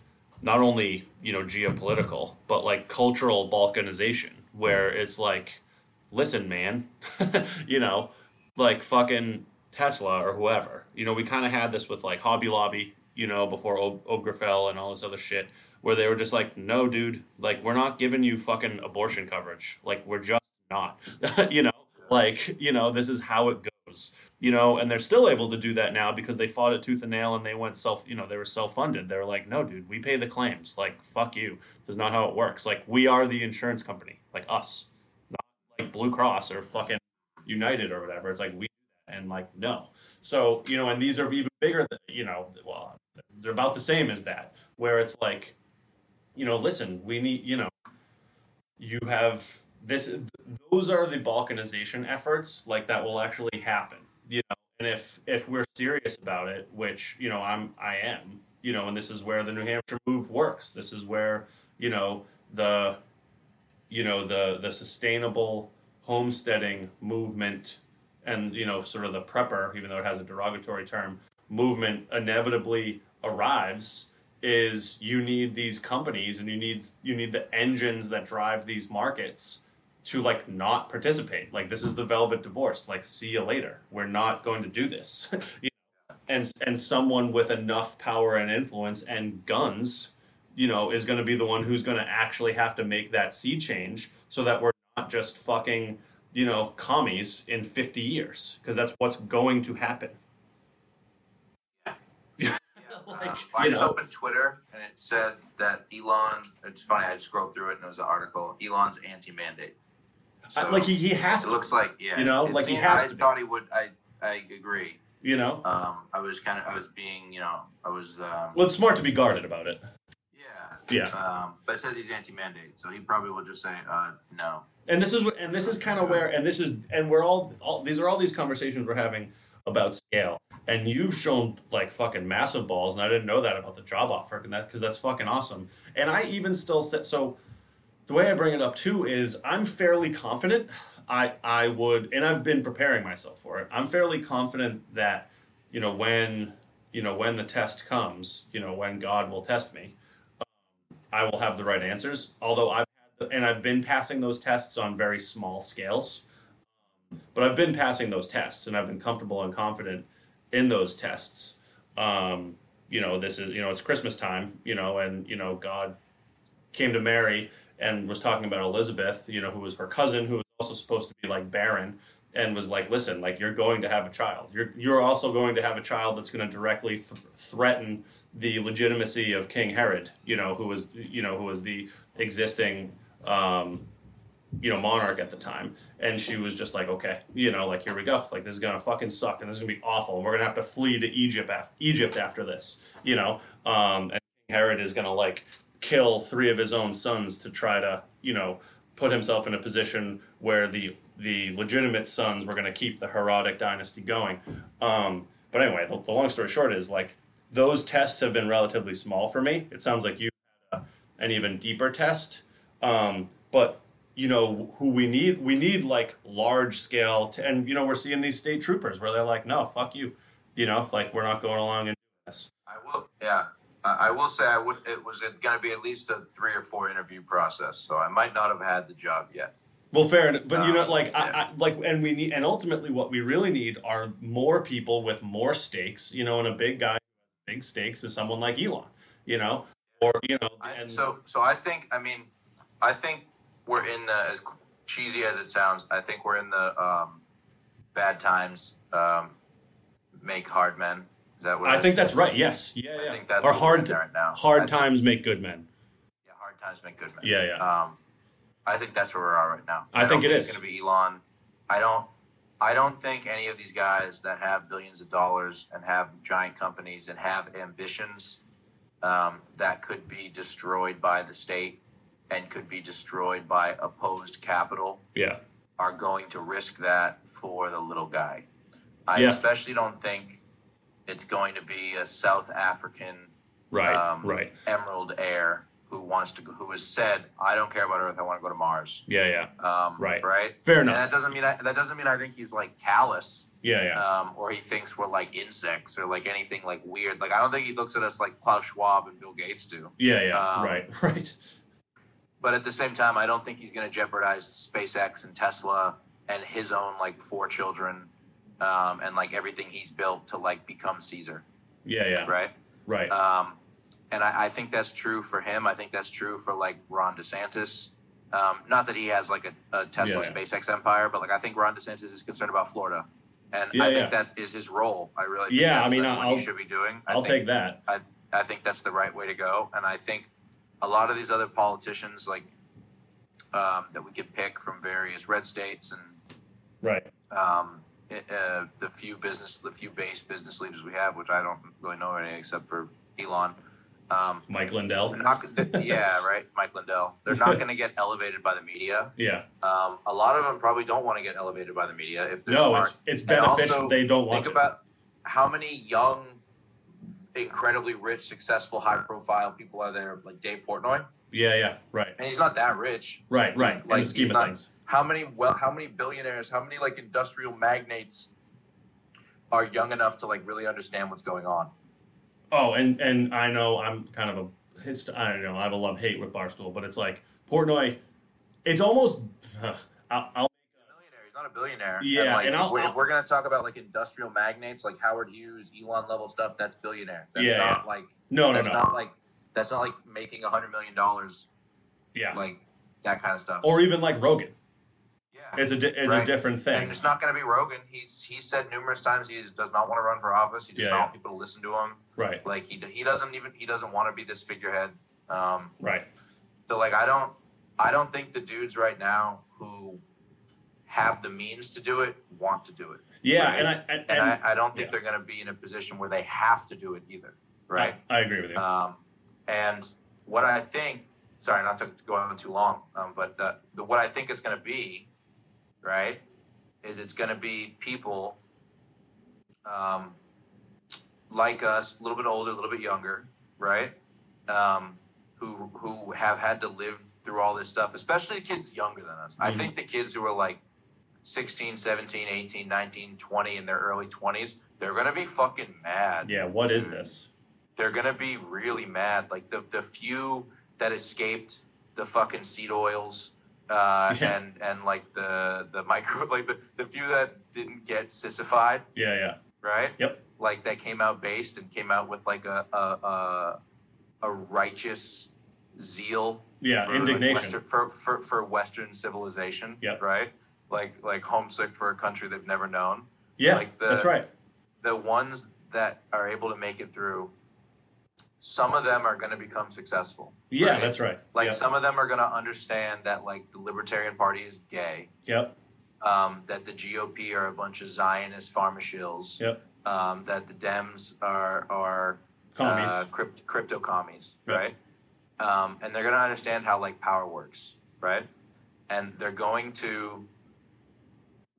not only you know geopolitical, but like cultural balkanization, where it's like, listen, man, <laughs> you know, like fucking Tesla or whoever. You know, we kind of had this with like Hobby Lobby, you know, before Obergefell and all this other shit, where they were just like, no, dude, like we're not giving you fucking abortion coverage. Like we're just not, <laughs> you know, like you know, this is how it goes. You know, and they're still able to do that now because they fought it tooth and nail and they went self, you know, they were self funded. They were like, no, dude, we pay the claims. Like, fuck you. This is not how it works. Like, we are the insurance company, like us, like Blue Cross or fucking United or whatever. It's like we and like no. So you know, and these are even bigger. Than, you know, well, they're about the same as that. Where it's like, you know, listen, we need. You know, you have this. Those are the balkanization efforts, like that will actually happen. You know, and if if we're serious about it, which you know, I'm I am. You know, and this is where the New Hampshire move works. This is where you know the you know the the sustainable homesteading movement and you know sort of the prepper even though it has a derogatory term movement inevitably arrives is you need these companies and you need you need the engines that drive these markets to like not participate. Like this is the velvet divorce. Like see you later. We're not going to do this. <laughs> You know? and and someone with enough power and influence and guns you know, is going to be the one who's going to actually have to make that sea change so that we're not just fucking, you know, commies in 50 years because that's what's going to happen. Yeah. <laughs> Like, Um, I just know. opened Twitter and it said that Elon. It's funny. I scrolled through it and it was an article. Elon's anti-mandate. I- like he, he has it to, looks like yeah. You know, like he has I to be. thought he would. I I agree. you know. Um, I was kind of. I was being. You know. I was. Um, Well, it's smart to be guarded about it. Yeah. Yeah. Um, but it says he's anti-mandate, so he probably will just say uh, no. and this is and this is kind of where and this is and we're all, all these are all these conversations we're having about scale and you've shown like fucking massive balls and i didn't know that about the job offer and that because that's fucking awesome and i even still said so the way i bring it up too is i'm fairly confident i i would and i've been preparing myself for it i'm fairly confident that you know when you know when the test comes you know when god will test me I will have the right answers. Although I've had, and I've been passing those tests on very small scales, but I've been passing those tests, and I've been comfortable and confident in those tests. Um, you know, this is you know it's Christmas time, you know, and you know God came to Mary and was talking about Elizabeth, you know, who was her cousin, who was also supposed to be like barren, and was like, listen, like you're going to have a child. You're you're also going to have a child that's going to directly th- threaten the legitimacy of King Herod, you know, who was you know who was the existing um, you know monarch at the time, and she was just like, okay, you know, like here we go, like this is gonna fucking suck, and this is gonna be awful, and we're gonna have to flee to Egypt after Egypt after this, you know, um, and Herod is gonna like kill three of his own sons to try to you know put himself in a position where the the legitimate sons were going to keep the Herodic dynasty going. Um, but anyway, the, the long story short is like those tests have been relatively small for me. It sounds like you had an even deeper test, um, but you know who we need we need like large scale t- and you know we're seeing these state troopers where they're like no fuck you you know like we're not going along and doing this I will. Yeah. I I will say I would. It was going to be at least a three or four interview process, so I might not have had the job yet. Well, fair, enough, but you know, Um, like, yeah. I, like, and we need, and ultimately, what we really need are more people with more stakes. You know, and a big guy, big stakes is someone like Elon. You know, or you know, I, and so, so I think. I mean, I think we're in the as cheesy as it sounds. I think we're in the um, bad times um, make hard men. Is that what I it think that's right. Yes, yeah, I yeah. think that's or hard, right now. I hard think- times make good men. Yeah, hard times make good men. Yeah, yeah. Um, I think that's where we are at right now. I don't think it it's is. going to be Elon. I don't. I don't think any of these guys that have billions of dollars and have giant companies and have ambitions um, that could be destroyed by the state and could be destroyed by opposed capital Yeah, are going to risk that for the little guy. I Yeah. especially don't think it's going to be a South African Right. Um, right. emerald heir who wants to go, who has said, "I don't care about Earth. I want to go to Mars." Yeah. Yeah. Um, Right. Right. Fair And enough. that doesn't mean I, that doesn't mean I think he's like callous, Yeah. Yeah. um, or he thinks we're like insects or like anything like weird. Like I don't think he looks at us like Klaus Schwab and Bill Gates do. Yeah. Yeah. um, right. <laughs> Right. But at the same time, I don't think he's going to jeopardize SpaceX and Tesla and his own like four children, um, and like everything he's built to like become Caesar. Yeah. Yeah. Right. Right. Um, and I, I think that's true for him. I think that's true for like Ron DeSantis. Um, not that he has like a, a Tesla Yeah, yeah. SpaceX empire, but like I think Ron DeSantis is concerned about Florida, and Yeah, I think that is his role. I really think Yeah, I that's, mean, that's what I'll- he should be doing. I I'll think, take that. I think that's the right way to go, and I think a lot of these other politicians like um, that we could pick from various red states and Right. um, uh, the few business, the few base business leaders we have, which I don't really know any except for Elon. Um, Mike Lindell. not, yeah, <laughs> right, Mike Lindell. They're not going to get elevated by the media. Yeah. Um, a lot of them probably don't want to get elevated by the media if they're No, smart. it's it's beneficial. also, they don't want to Think about how many young, incredibly rich, successful, high-profile people are there, like Dave Portnoy, yeah. Yeah. Right. and he's not that rich. Right. Right. In Like, the scheme he's of not- things. How many well, how many billionaires, how many like industrial magnates are young enough to like really understand what's going on? Oh, and and I know I'm kind of a I don't know I have a love hate with Barstool, but it's like Portnoy. It's almost. Uh, I'll, I'll Millionaire, he's not a billionaire. Yeah, like, and if, I'll- we're, if we're gonna talk about like industrial magnates, like Howard Hughes, Elon level stuff, that's billionaire. That's Yeah, not like no no that's no. not like that's not like making a hundred million dollars, yeah. like that kind of stuff. Or even like Rogan. It's a di- it's a different thing. And it's not going to be Rogan. He's he's said numerous times he does not want to run for office. He does Yeah, not yeah. want people to listen to him. Right. Like he he doesn't even he doesn't want to be this figurehead. Um, Right. so like I don't I don't think the dudes right now who have the means to do it want to do it. Yeah, Right. and I and, And, and I, I don't think yeah. they're going to be in a position where they have to do it either. Right. I, I agree with you. Um, and what I think, sorry, not to go on too long, um, but uh, the, what I think it's going to be, right, is it's going to be people um, like us, a little bit older, a little bit younger, right, um, who who have had to live through all this stuff, especially the kids younger than us. I Mhm. think the kids who are like 16, 17, 18, 19, 20 in their early 20s, they're going to be fucking mad yeah. What is this? they're gonna be really mad. Like the the few that escaped the fucking seed oils, uh, Yeah. and and like the the micro, <laughs> like the the few that didn't get sissified, Yeah. Yeah. right? Yep. Like that came out based and came out with like a a a, a righteous zeal. Yeah. for, like, Indignation. Western, for, for for Western civilization. Yep. Right. Like like homesick for a country they've never known yeah. like the- that's right. the ones that are able to make it through, some of them are going to become successful. Yeah. right? That's right. Like Yep. some of them are going to understand that like the Libertarian Party is gay, Yep. um, that the GOP are a bunch of Zionist pharmashills, Yep. um, that the Dems are are Commies. uh, crypt, crypto commies, Yep. right? Um, and they're going to understand how like power works, right? And they're going to,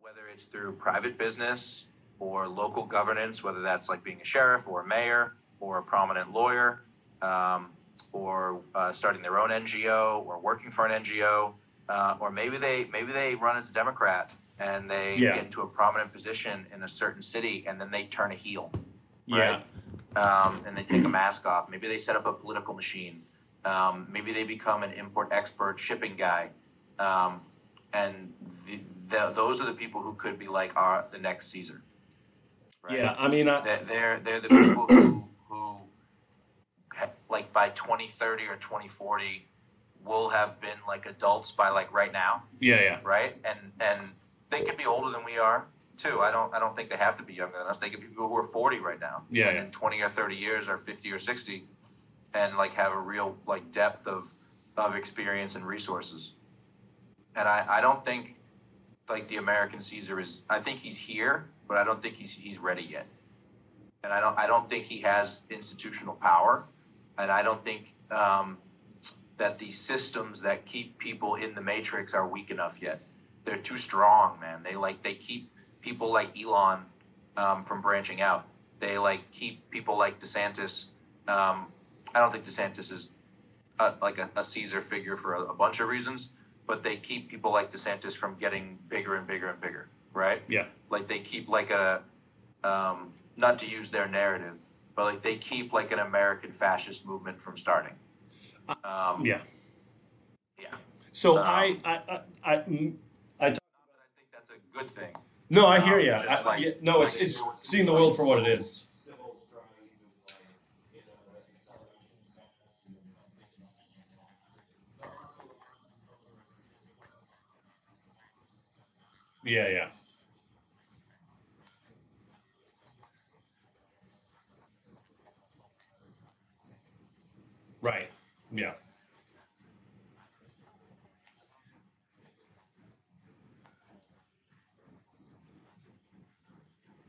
whether it's through private business or local governance, whether that's like being a sheriff or a mayor or a prominent lawyer, um, or uh, starting their own NGO or working for an NGO, uh, or maybe they maybe they run as a Democrat and they Yeah. get into a prominent position in a certain city and then they turn a heel yeah. um, and they take a mask off. Maybe they set up a political machine. Um, maybe they become an import export shipping guy. Um, and the, the, those are the people who could be like our, the next Caesar. Right? Yeah. I mean, I, They're, they're, the people who, like by 2030 or 2040 will have been like adults by like right now yeah. Yeah. right? And and they could be older than we are too. I don't I don't think they have to be younger than us. They could be people who are forty right now. Yeah, and yeah. in twenty or thirty years or fifty or sixty, and like have a real like depth of of experience and resources. And I I don't think like the American Caesar is. I think he's here, but I don't think he's he's ready yet. And I don't I don't think he has institutional power, and I don't think. Um, that the systems that keep people in the matrix are weak enough yet. They're too strong, man. They like they keep people like Elon um, from branching out. they like keep people like DeSantis. Um, I don't think DeSantis is a, like a, a Caesar figure for a, a bunch of reasons, but they keep people like DeSantis from getting bigger and bigger and bigger, right? Yeah. Like they keep like a, um, not to use their narrative, but like they keep like an American fascist movement from starting. Um, Yeah. yeah. So Um, I, I, I, I, I talk, Not that I think that's a good thing. no, I hear Um, you. just I, like- yeah, no, it's like- it's seeing the world for what it is. Civil strife and like, you know, the acceleration and things like that. There are Yeah, yeah. Right. Yeah.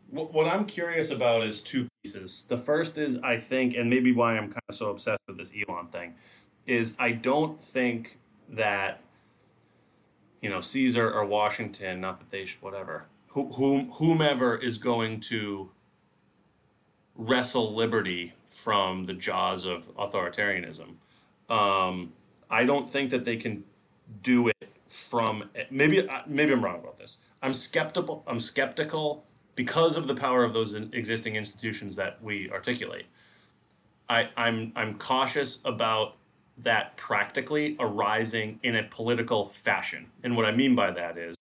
What, I'm curious about is two pieces. The first is, I think, and maybe why I'm kind of so obsessed with this Elon thing, is I don't think that you know Caesar or Washington, not that they should, whatever, who, whom, whomever is going to wrestle liberty from the jaws of authoritarianism. Um, I don't think that they can do it from maybe uh, maybe I'm wrong about this. I'm skeptical. I'm skeptical because of the power of those existing institutions that we articulate. I, I'm I'm cautious about that practically arising in a political fashion, and what I mean by that is,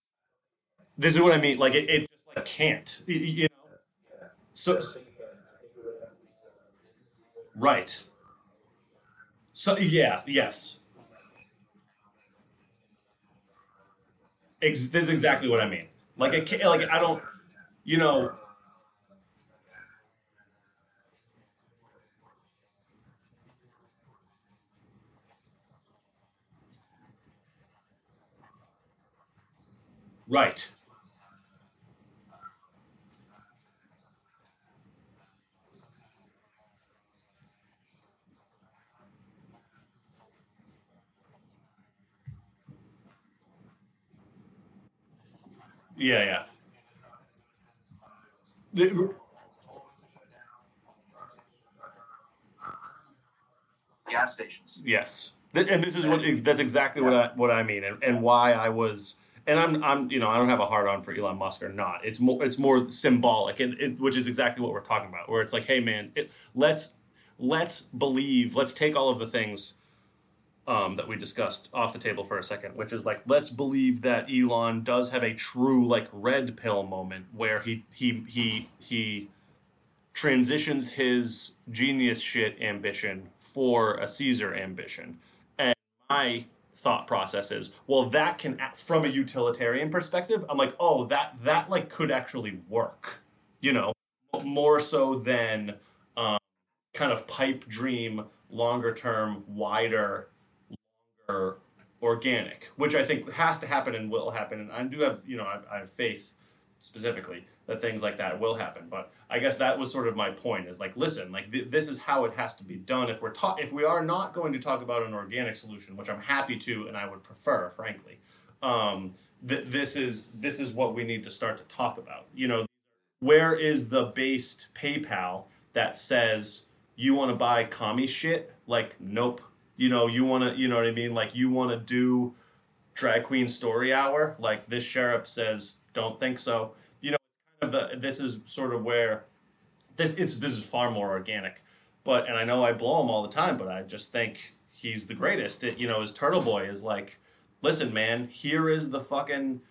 this is what I mean. Like it, it just like can't, you know. So right. So yeah, yes. Ex- this is exactly what I mean. Like it, ca- like I don't, you know. Right. Yeah, yeah. The- Gas stations. Yes, and this is what that's exactly what I what I mean, and, and why I was, and I'm I'm you know I don't have a hard on for Elon Musk or not. It's more it's more symbolic, and it, which is exactly what we're talking about. Where it's like, hey man, it, let's let's believe, let's take all of the things um, that we discussed off the table for a second, which is like let's believe that Elon does have a true like red pill moment where he he he he transitions his genius shit ambition for a Caesar ambition. And my thought process is, well, that can, from a utilitarian perspective, I'm like, oh, that that like could actually work, you know, more so than um, kind of pipe dream, longer term, wider, organic, which I think has to happen and will happen. And I do have, you know, I, I have faith specifically that things like that will happen. But I guess that was sort of my point is like, listen, like th- this is how it has to be done. If we're ta- if we are not going to talk about an organic solution, which I'm happy to and I would prefer, frankly, um, th- this is this is what we need to start to talk about. You know, where is the based PayPal that says you want to buy commie shit? Like, nope. You know, you want to, you know what I mean? Like, you want to do drag queen story hour? Like, this sheriff says, don't think so. You know, kind of the this is sort of where this it's this is far more organic. But and I know I blow him all the time, but I just think he's the greatest. It, you know, his Turtle Boy is like, listen, man, here is the fucking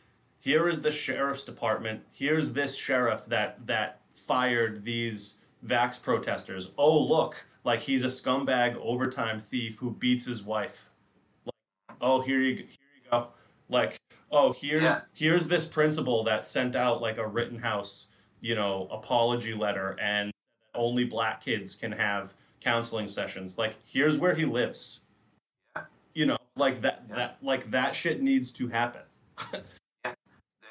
here is the sheriff's department. Here's this sheriff that that fired these vax protesters. Oh look, like he's a scumbag overtime thief who beats his wife. Like, oh here you here you go. Like oh here's Yeah. here's this principal that sent out like a Rittenhouse you know apology letter and only black kids can have counseling sessions. Like here's where he lives. You know, like that Yeah. that like that shit needs to happen. <laughs>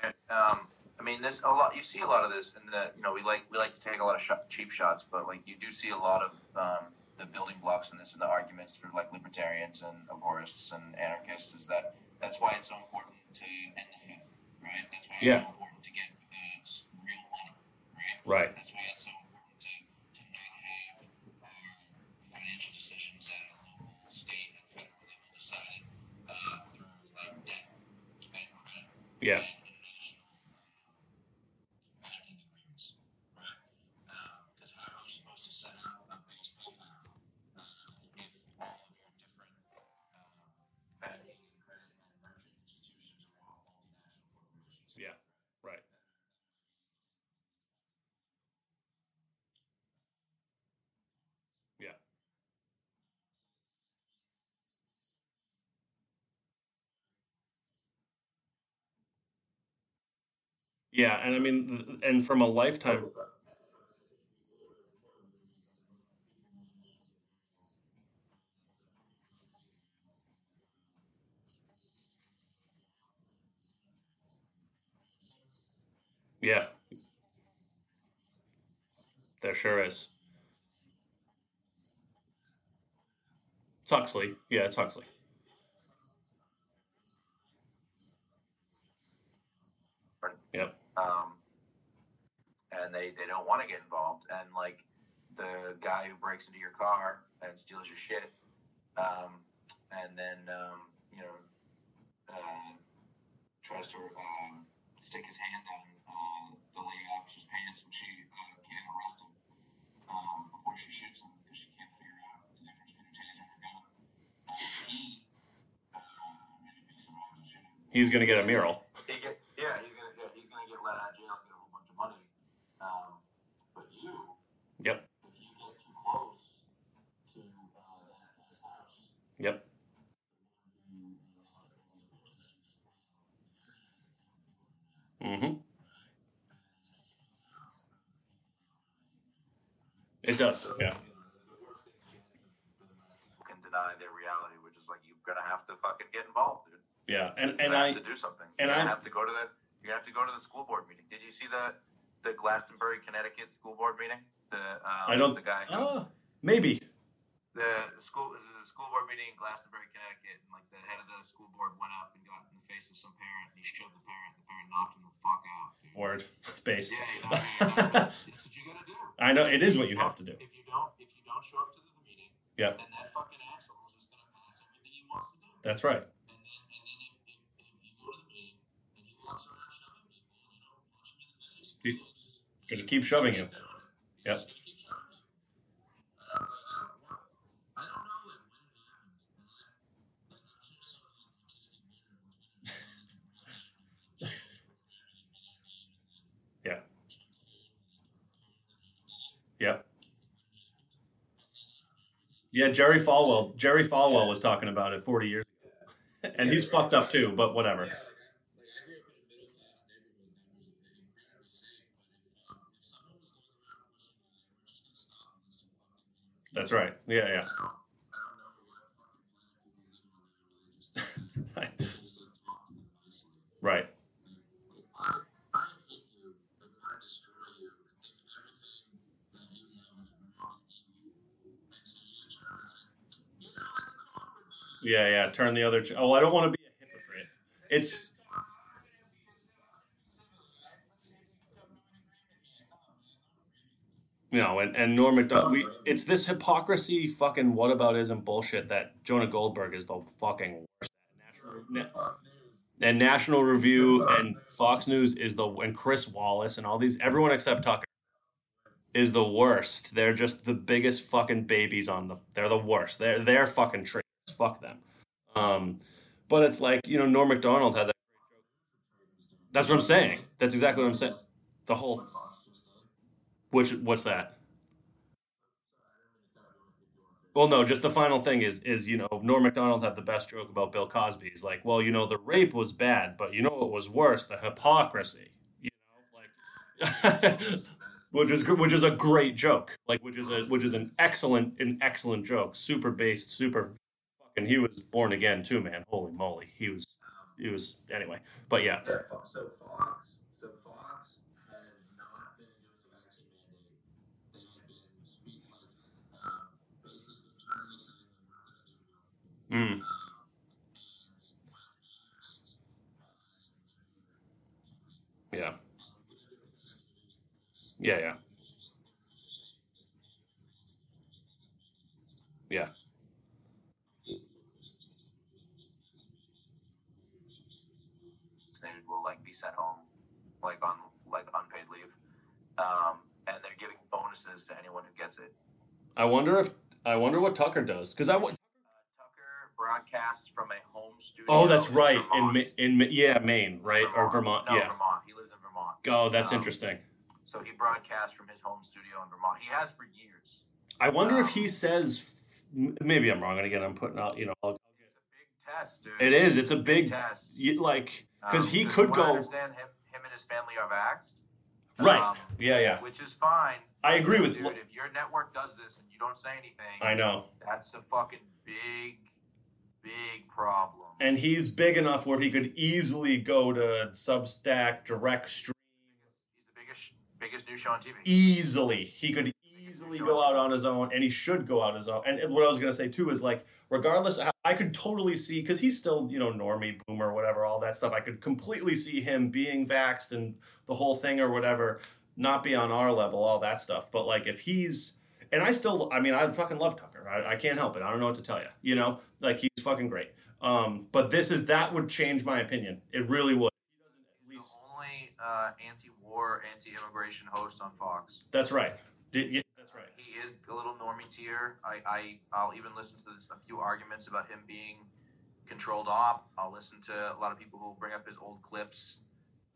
There, um, I mean, this a lot. You see a lot of this in the you know we like we like to take a lot of cheap shots, but like you do see a lot of um, the building blocks in this and the arguments through like libertarians and agorists and anarchists is that that's why it's so important to end the empathy, right? That's why it's yeah. so important to get uh, real money, right? Right. That's why it's so important to, to not have our financial decisions at a local, state, and federal level decided uh, through like debt and credit. Yeah. And I mean, and from a lifetime. Yeah, there sure is. It's Huxley. Yeah, it's Huxley. Yep. Um, and they they don't want to get involved. And like the guy who breaks into your car and steals your shit, um, and then um, you know uh, tries to um, stick his hand down uh, the lady officer's pants and she uh, can't arrest him um, before she shoots him because she can't figure out the difference between a taser and a gun. Uh, he, uh, He's gonna get a mural. he get yeah, he's gonna yeah, he's gonna get let out of jail and get a whole bunch of money. Um, but you, Yep. if you get too close to uh, that guy's house, Yep. who, all these protesters, Mm-hmm. It does. Yeah. the worst things you can deny their reality, which is like you're gonna have to fucking get involved, dude. Yeah. And and gonna I have to do something. and I- have to go to the gonna have to go to the school board meeting. Did you see the the Glastonbury, Connecticut school board meeting? The um, I don't. the guy who Oh, maybe. the school a school board meeting in Glastonbury, Connecticut, and like the head of the school board went up and got in the face of some parent, and he shoved the parent. The parent knocked him the fuck out. Dude. Word based. Yeah, you know, I mean? that's what you gotta do. <laughs> I know it is what you have to do. If you don't, if you don't show up to the meeting, Yeah. then that fucking asshole is just gonna pass everything he wants to do. That's right. Meter was gonna be on like Yeah. Yep. Yeah, Jerry Falwell. Jerry Falwell was talking about it 40 years ago, <laughs> and he's fucked up too. But whatever. Wrong with me. Yeah, yeah. Turn the other. Ch- oh, I don't want to be a hypocrite. It's you know, and and Norm Macdonald, We it's this hypocrisy, fucking whataboutism bullshit that Jonah Goldberg is the fucking worst. National, Fox and National Review and Fox News is the and Chris Wallace and all these everyone except Tucker is the worst. They're just the biggest fucking babies on the. They're the worst. They're they're fucking traitors. Fuck them. Um, but it's like you know Norm Macdonald had that. That's what I'm saying. That's exactly what I'm saying. The whole Fox just did. Which what's that? Well, no, just the final thing is is you know Norm Macdonald had the best joke about Bill Cosby. He's like, well, you know, the rape was bad, but you know what was worse? The hypocrisy. You know, like, <laughs> which is which is a great joke. Like, which is a which is an excellent an excellent joke. Super based, super fucking. He was born again too, man. Holy moly, he was he was anyway. But yeah, so Fox had not been doing a vaccine mandate. They had been speak like um, basically internally saying they weren't going to do one. Mm, and when asked, yeah, whatever the investigation was, yeah, yeah, yeah. they will like be sent home, like on like unpaid leave, um, and they're giving bonuses to anyone who gets it. I wonder if I wonder what Tucker does because I. wa- Uh, Tucker broadcasts from a home studio. Oh, that's right. In Vermont. In yeah, Maine, right or Vermont? No, yeah. Vermont. He lives in Vermont. Oh, that's Um, interesting. So he broadcasts from his home studio in Vermont. He has for years. I wonder if um, he says. Maybe I'm wrong, and again, I'm putting out. You know, I'll- It's a big test, dude. it is. It's a It's big, test. you- like because Um, he could what I go. understand him, him and his family are vaxxed. Right. Um, Yeah, yeah. which is fine. I agree with Dude, if your network does this and you don't say anything, I know. that's a fucking big, big problem. And he's big enough where he could easily go to Substack, direct stream. He's the biggest, biggest new show on TV. Easily. He could easily go out on his own, and he should go out his own. And what I was going to say, too, is like, regardless, how- I could totally see, because he's still, you know, normie, boomer, whatever, all that stuff. I could completely see him being vaxxed and the whole thing or whatever, not be on our level, all that stuff. But like, if he's, and I still, I mean, I fucking love Tucker. I, I can't help it. I don't know what to tell you. You know, like he's fucking great. Um, but this is that would change my opinion. It really would. He doesn't at He's least. the only uh, anti-war, anti-immigration host on Fox. That's right. Did- yeah, that's right. He is a little normie tier. I, I I'll even listen to a few arguments about him being controlled op. I'll listen to a lot of people who bring up his old clips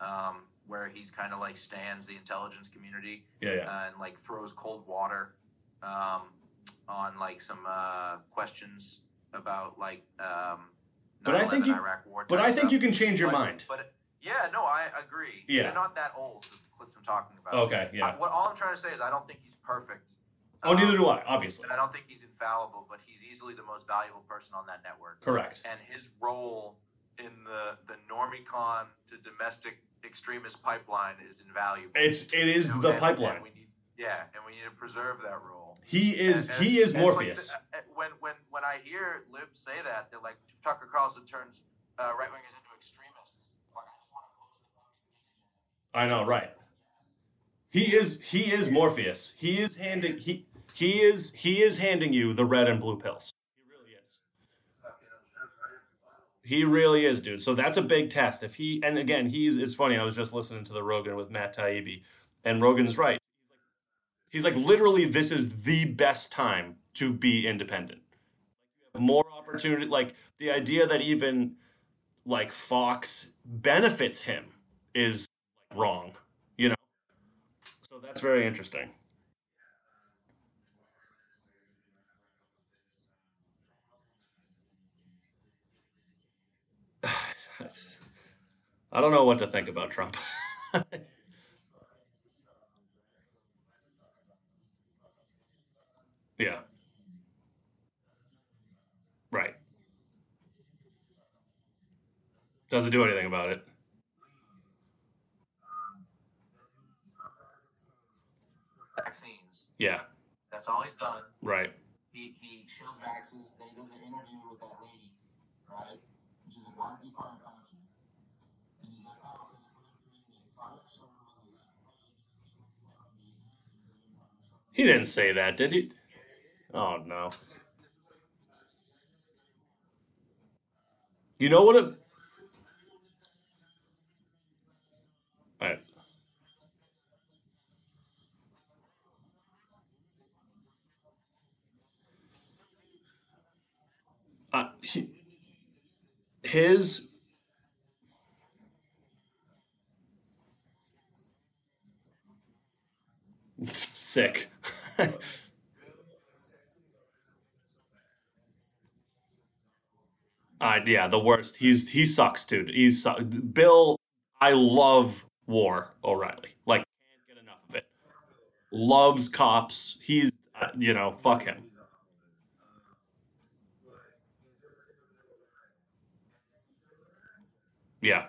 um, where he's kind of like stands the intelligence community Yeah, yeah. uh, and like throws cold water um, on like some uh, questions about like um, But I think you- Iraq war. But I think stuff. you can change your But- mind. But yeah, no, I agree. Yeah. They're not that old. The clips I'm talking about. Okay, yeah. I- what all I'm trying to say is I don't think he's perfect. Oh, neither Um, do I, obviously. And I don't think he's infallible, but he's easily the most valuable person on that network. Correct. And his role in the the normicon to domestic extremist pipeline is invaluable. It's it is You know, the and- pipeline. and we need, yeah, and we need to preserve that role. He is And- and- he is Morpheus. uh, When when when I hear libs say that, they're like Tucker Carlson turns uh, right wingers into extremists. Like, I just want to close the fucking I know, right? He is he is Morpheus. He is handing he he is he is handing you the red and blue pills. He really is. He really is, dude. So that's a big test. If he and again, he's it's funny. I was just listening to the Rogan with Matt Taibbi, and Rogan's right. He's like, literally, this is the best time to be independent. More opportunity. Like the idea that even like Fox benefits him is wrong. You know. So that's very interesting. <sighs> I don't know what to think about Trump. <laughs> yeah. Right. Doesn't do anything about it. vaccines. Yeah. That's all he's done. Right. He, he shows vaccines, then he does an interview with that lady, right? And she's like, why did you fire Fauci? And he's like, oh, because I wanted to make me fire someone on the left. He didn't say that, did he? Oh no. You know what? It, I, uh, he, his <laughs> sick. <laughs> Uh, yeah, the worst. He's he sucks, dude. He's su- Bill. I love War O'Reilly. Like, can't get enough of it. Loves cops. He's, uh, you know, fuck him. Yeah.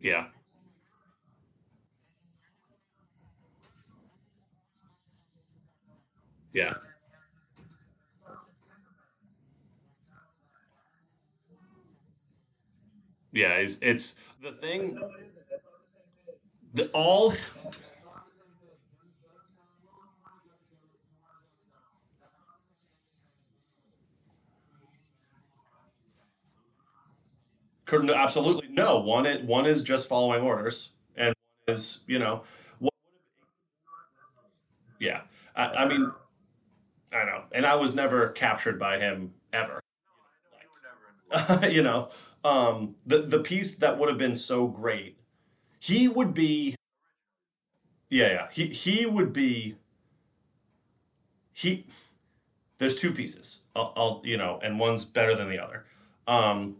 Yeah. Yeah. Yeah, it's, it's the thing. The all no, absolutely no. One is one is just following orders, and one is you know what. Yeah, I, I mean, I know, and I was never captured by him ever. You were never <laughs> in the you know, um, the the piece that would have been so great, he would be. Yeah, yeah, he he would be. He, there's two pieces. I'll, I'll you know, and one's better than the other. Um,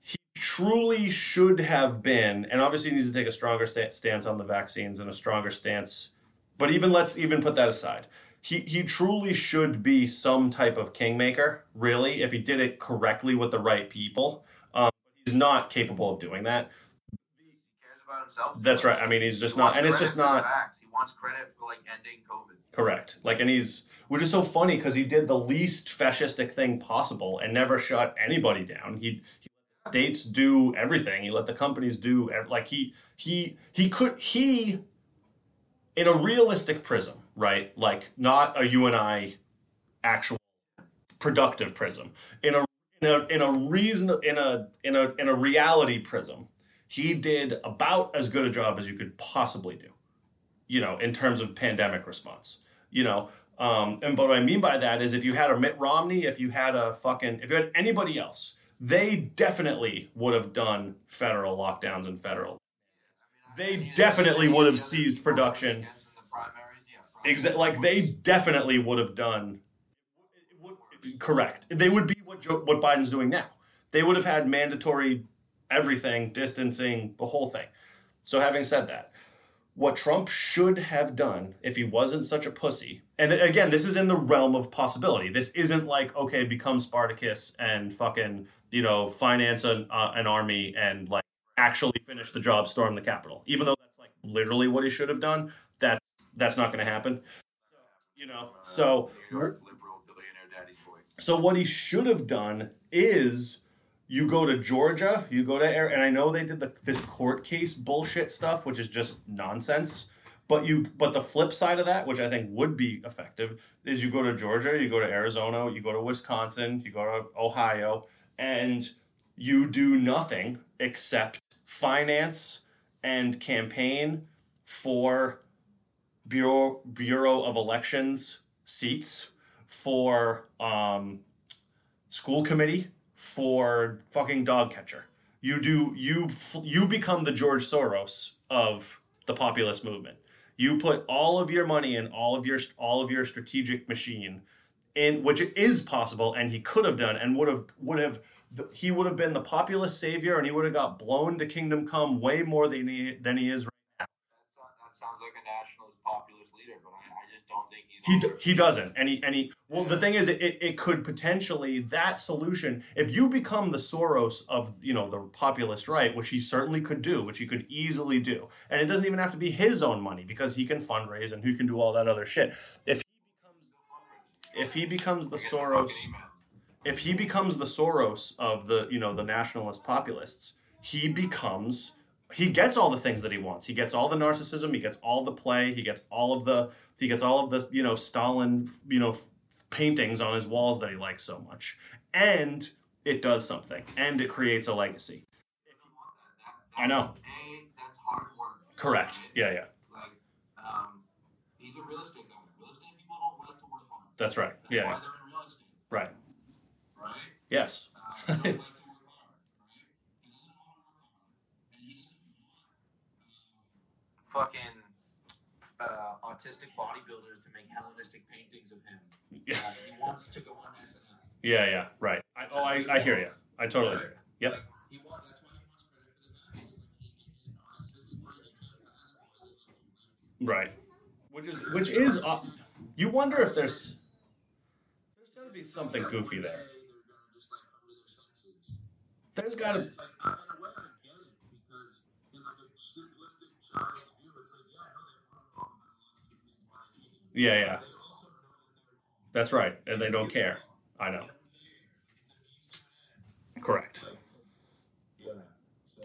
he truly should have been, and obviously he needs to take a stronger sta- stance on the vaccines and a stronger stance. But even let's even put that aside. He he truly should be some type of kingmaker, really, if he did it correctly with the right people. Um, he's not capable of doing that. He cares about himself. That's right. I mean, he's just He not, and it's just not. He wants credit for like ending COVID. Correct. Like, and he's, which is so funny because he did the least fascistic thing possible and never shut anybody down. He, he states do everything. He let the companies do like he he he could he in a realistic prism, right? Like not a you and I actual productive prism. In a in a in a reason in a in a in a reality prism, he did about as good a job as you could possibly do you know, in terms of pandemic response, you know. Um, and but what I mean by that is if you had a Mitt Romney, if you had a fucking, if you had anybody else, they definitely would have done federal lockdowns and federal. They definitely would have seized production. Against in the primaries, yeah, Exa- like they definitely would have done. Correct. They would be what Joe, what Biden's doing now. They would have had mandatory everything, distancing, the whole thing. So having said that, what Trump should have done if he wasn't such a pussy, and again, this is in the realm of possibility. This isn't like okay, become Spartacus and fucking you know finance an uh, an army and like actually finish the job, storm the Capitol. Even though that's like literally what he should have done, that's not going to happen. You know, uh, so New York liberal billionaire daddy's boy. so what he should have done is you go to Georgia, you go to Air, and I know they did the this court case bullshit stuff, which is just nonsense. But you, but the flip side of that, which I think would be effective, is you go to Georgia, you go to Arizona, you go to Wisconsin, you go to Ohio, and you do nothing except finance and campaign for bureau bureau of elections seats for um, school committee for fucking dog catcher. You do you you become the George Soros of the populist movement. You put all of your money and all of your all of your strategic machine in which it is possible and he could have done and would have would have he would have been the populist savior and he would have got blown to kingdom come way more than he than he is sounds like a nationalist populist leader, but I, I just don't think he's. He, d- he doesn't. And he and he well the thing is it, it, could potentially that solution if you become the soros of you know the populist right which he certainly could do which he could easily do and it doesn't even have to be his own money because he can fundraise and he can do all that other shit. If he becomes if he becomes the soros if he becomes the Soros of the you know the nationalist populists, he becomes he gets all the things that he wants. He gets all the narcissism. He gets all the play. He gets all of the he gets all of the you know Stalin you know paintings on his walls that he likes so much, and it does something, and it creates a legacy. That- that, I know. A, that's hard work. Correct. right? Yeah, yeah, Like, um, he's a real estate guy. Real estate people don't like to work hard. that's right. That's Yeah, why yeah. they're in real estate, right. right? Yes. Uh, they don't like to work hard, right? He doesn't know how to work hard, and he doesn't want fucking uh, autistic bodybuilders to make Hellenistic paintings of him. Yeah, Uh, he wants to go on SNL. yeah, yeah. Right. I, oh, I, I hear you. I totally hear you. Yep. Like, he wants, that's why he wants credit for the vaccines. Like, he, in his narcissistic brain, he can't fathom why they Right. Which is which is uh, you wonder if there's there's got to be something goofy there. They're gonna just like come to their senses. There's got to It's like, I- in a way, I get it because in like a simplistic child's view, it's like, yeah, no, they want to know about lots of reasons why they hate you. Yeah, yeah. They also know that they're wrong. That's right, and they don't care. I know. They don't care. It's a means to an end. Correct. Yeah. So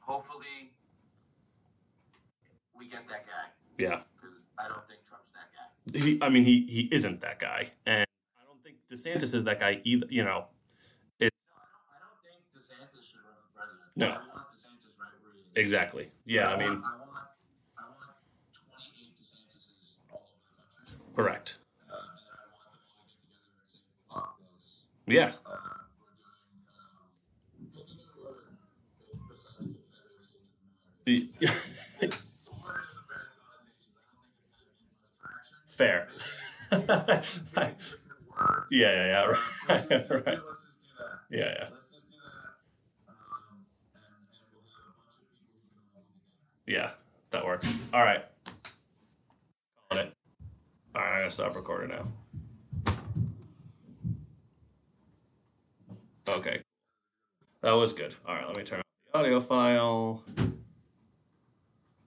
Hopefully, we get that guy Yeah. because I don't think Trump's that guy. He. I mean, he he isn't that guy, and I don't think DeSantis is that guy either. You know. No, I don't, I don't think DeSantis should run for president. No. I want DeSantis right where he is. Exactly. Yeah. I want- mean. I want, I want 28 DeSantises all over the country. Correct. Uh, and I want them all to get together and say, fuck Yeah. Uh, we're doing, pick a new word besides <laughs> Confederacy of America. The- The word has some bad connotations. I don't think it's going to get much traction. Fair. <laughs> Yeah, yeah, yeah. <laughs> Right. let's, just do, right. let's just do that. Yeah, yeah, Let's just do that. Um, and, and we'll have a bunch of people who can all yeah. That works. All right. All right, I'm gonna stop recording now. Okay. That was good. All right, let me turn off the audio file.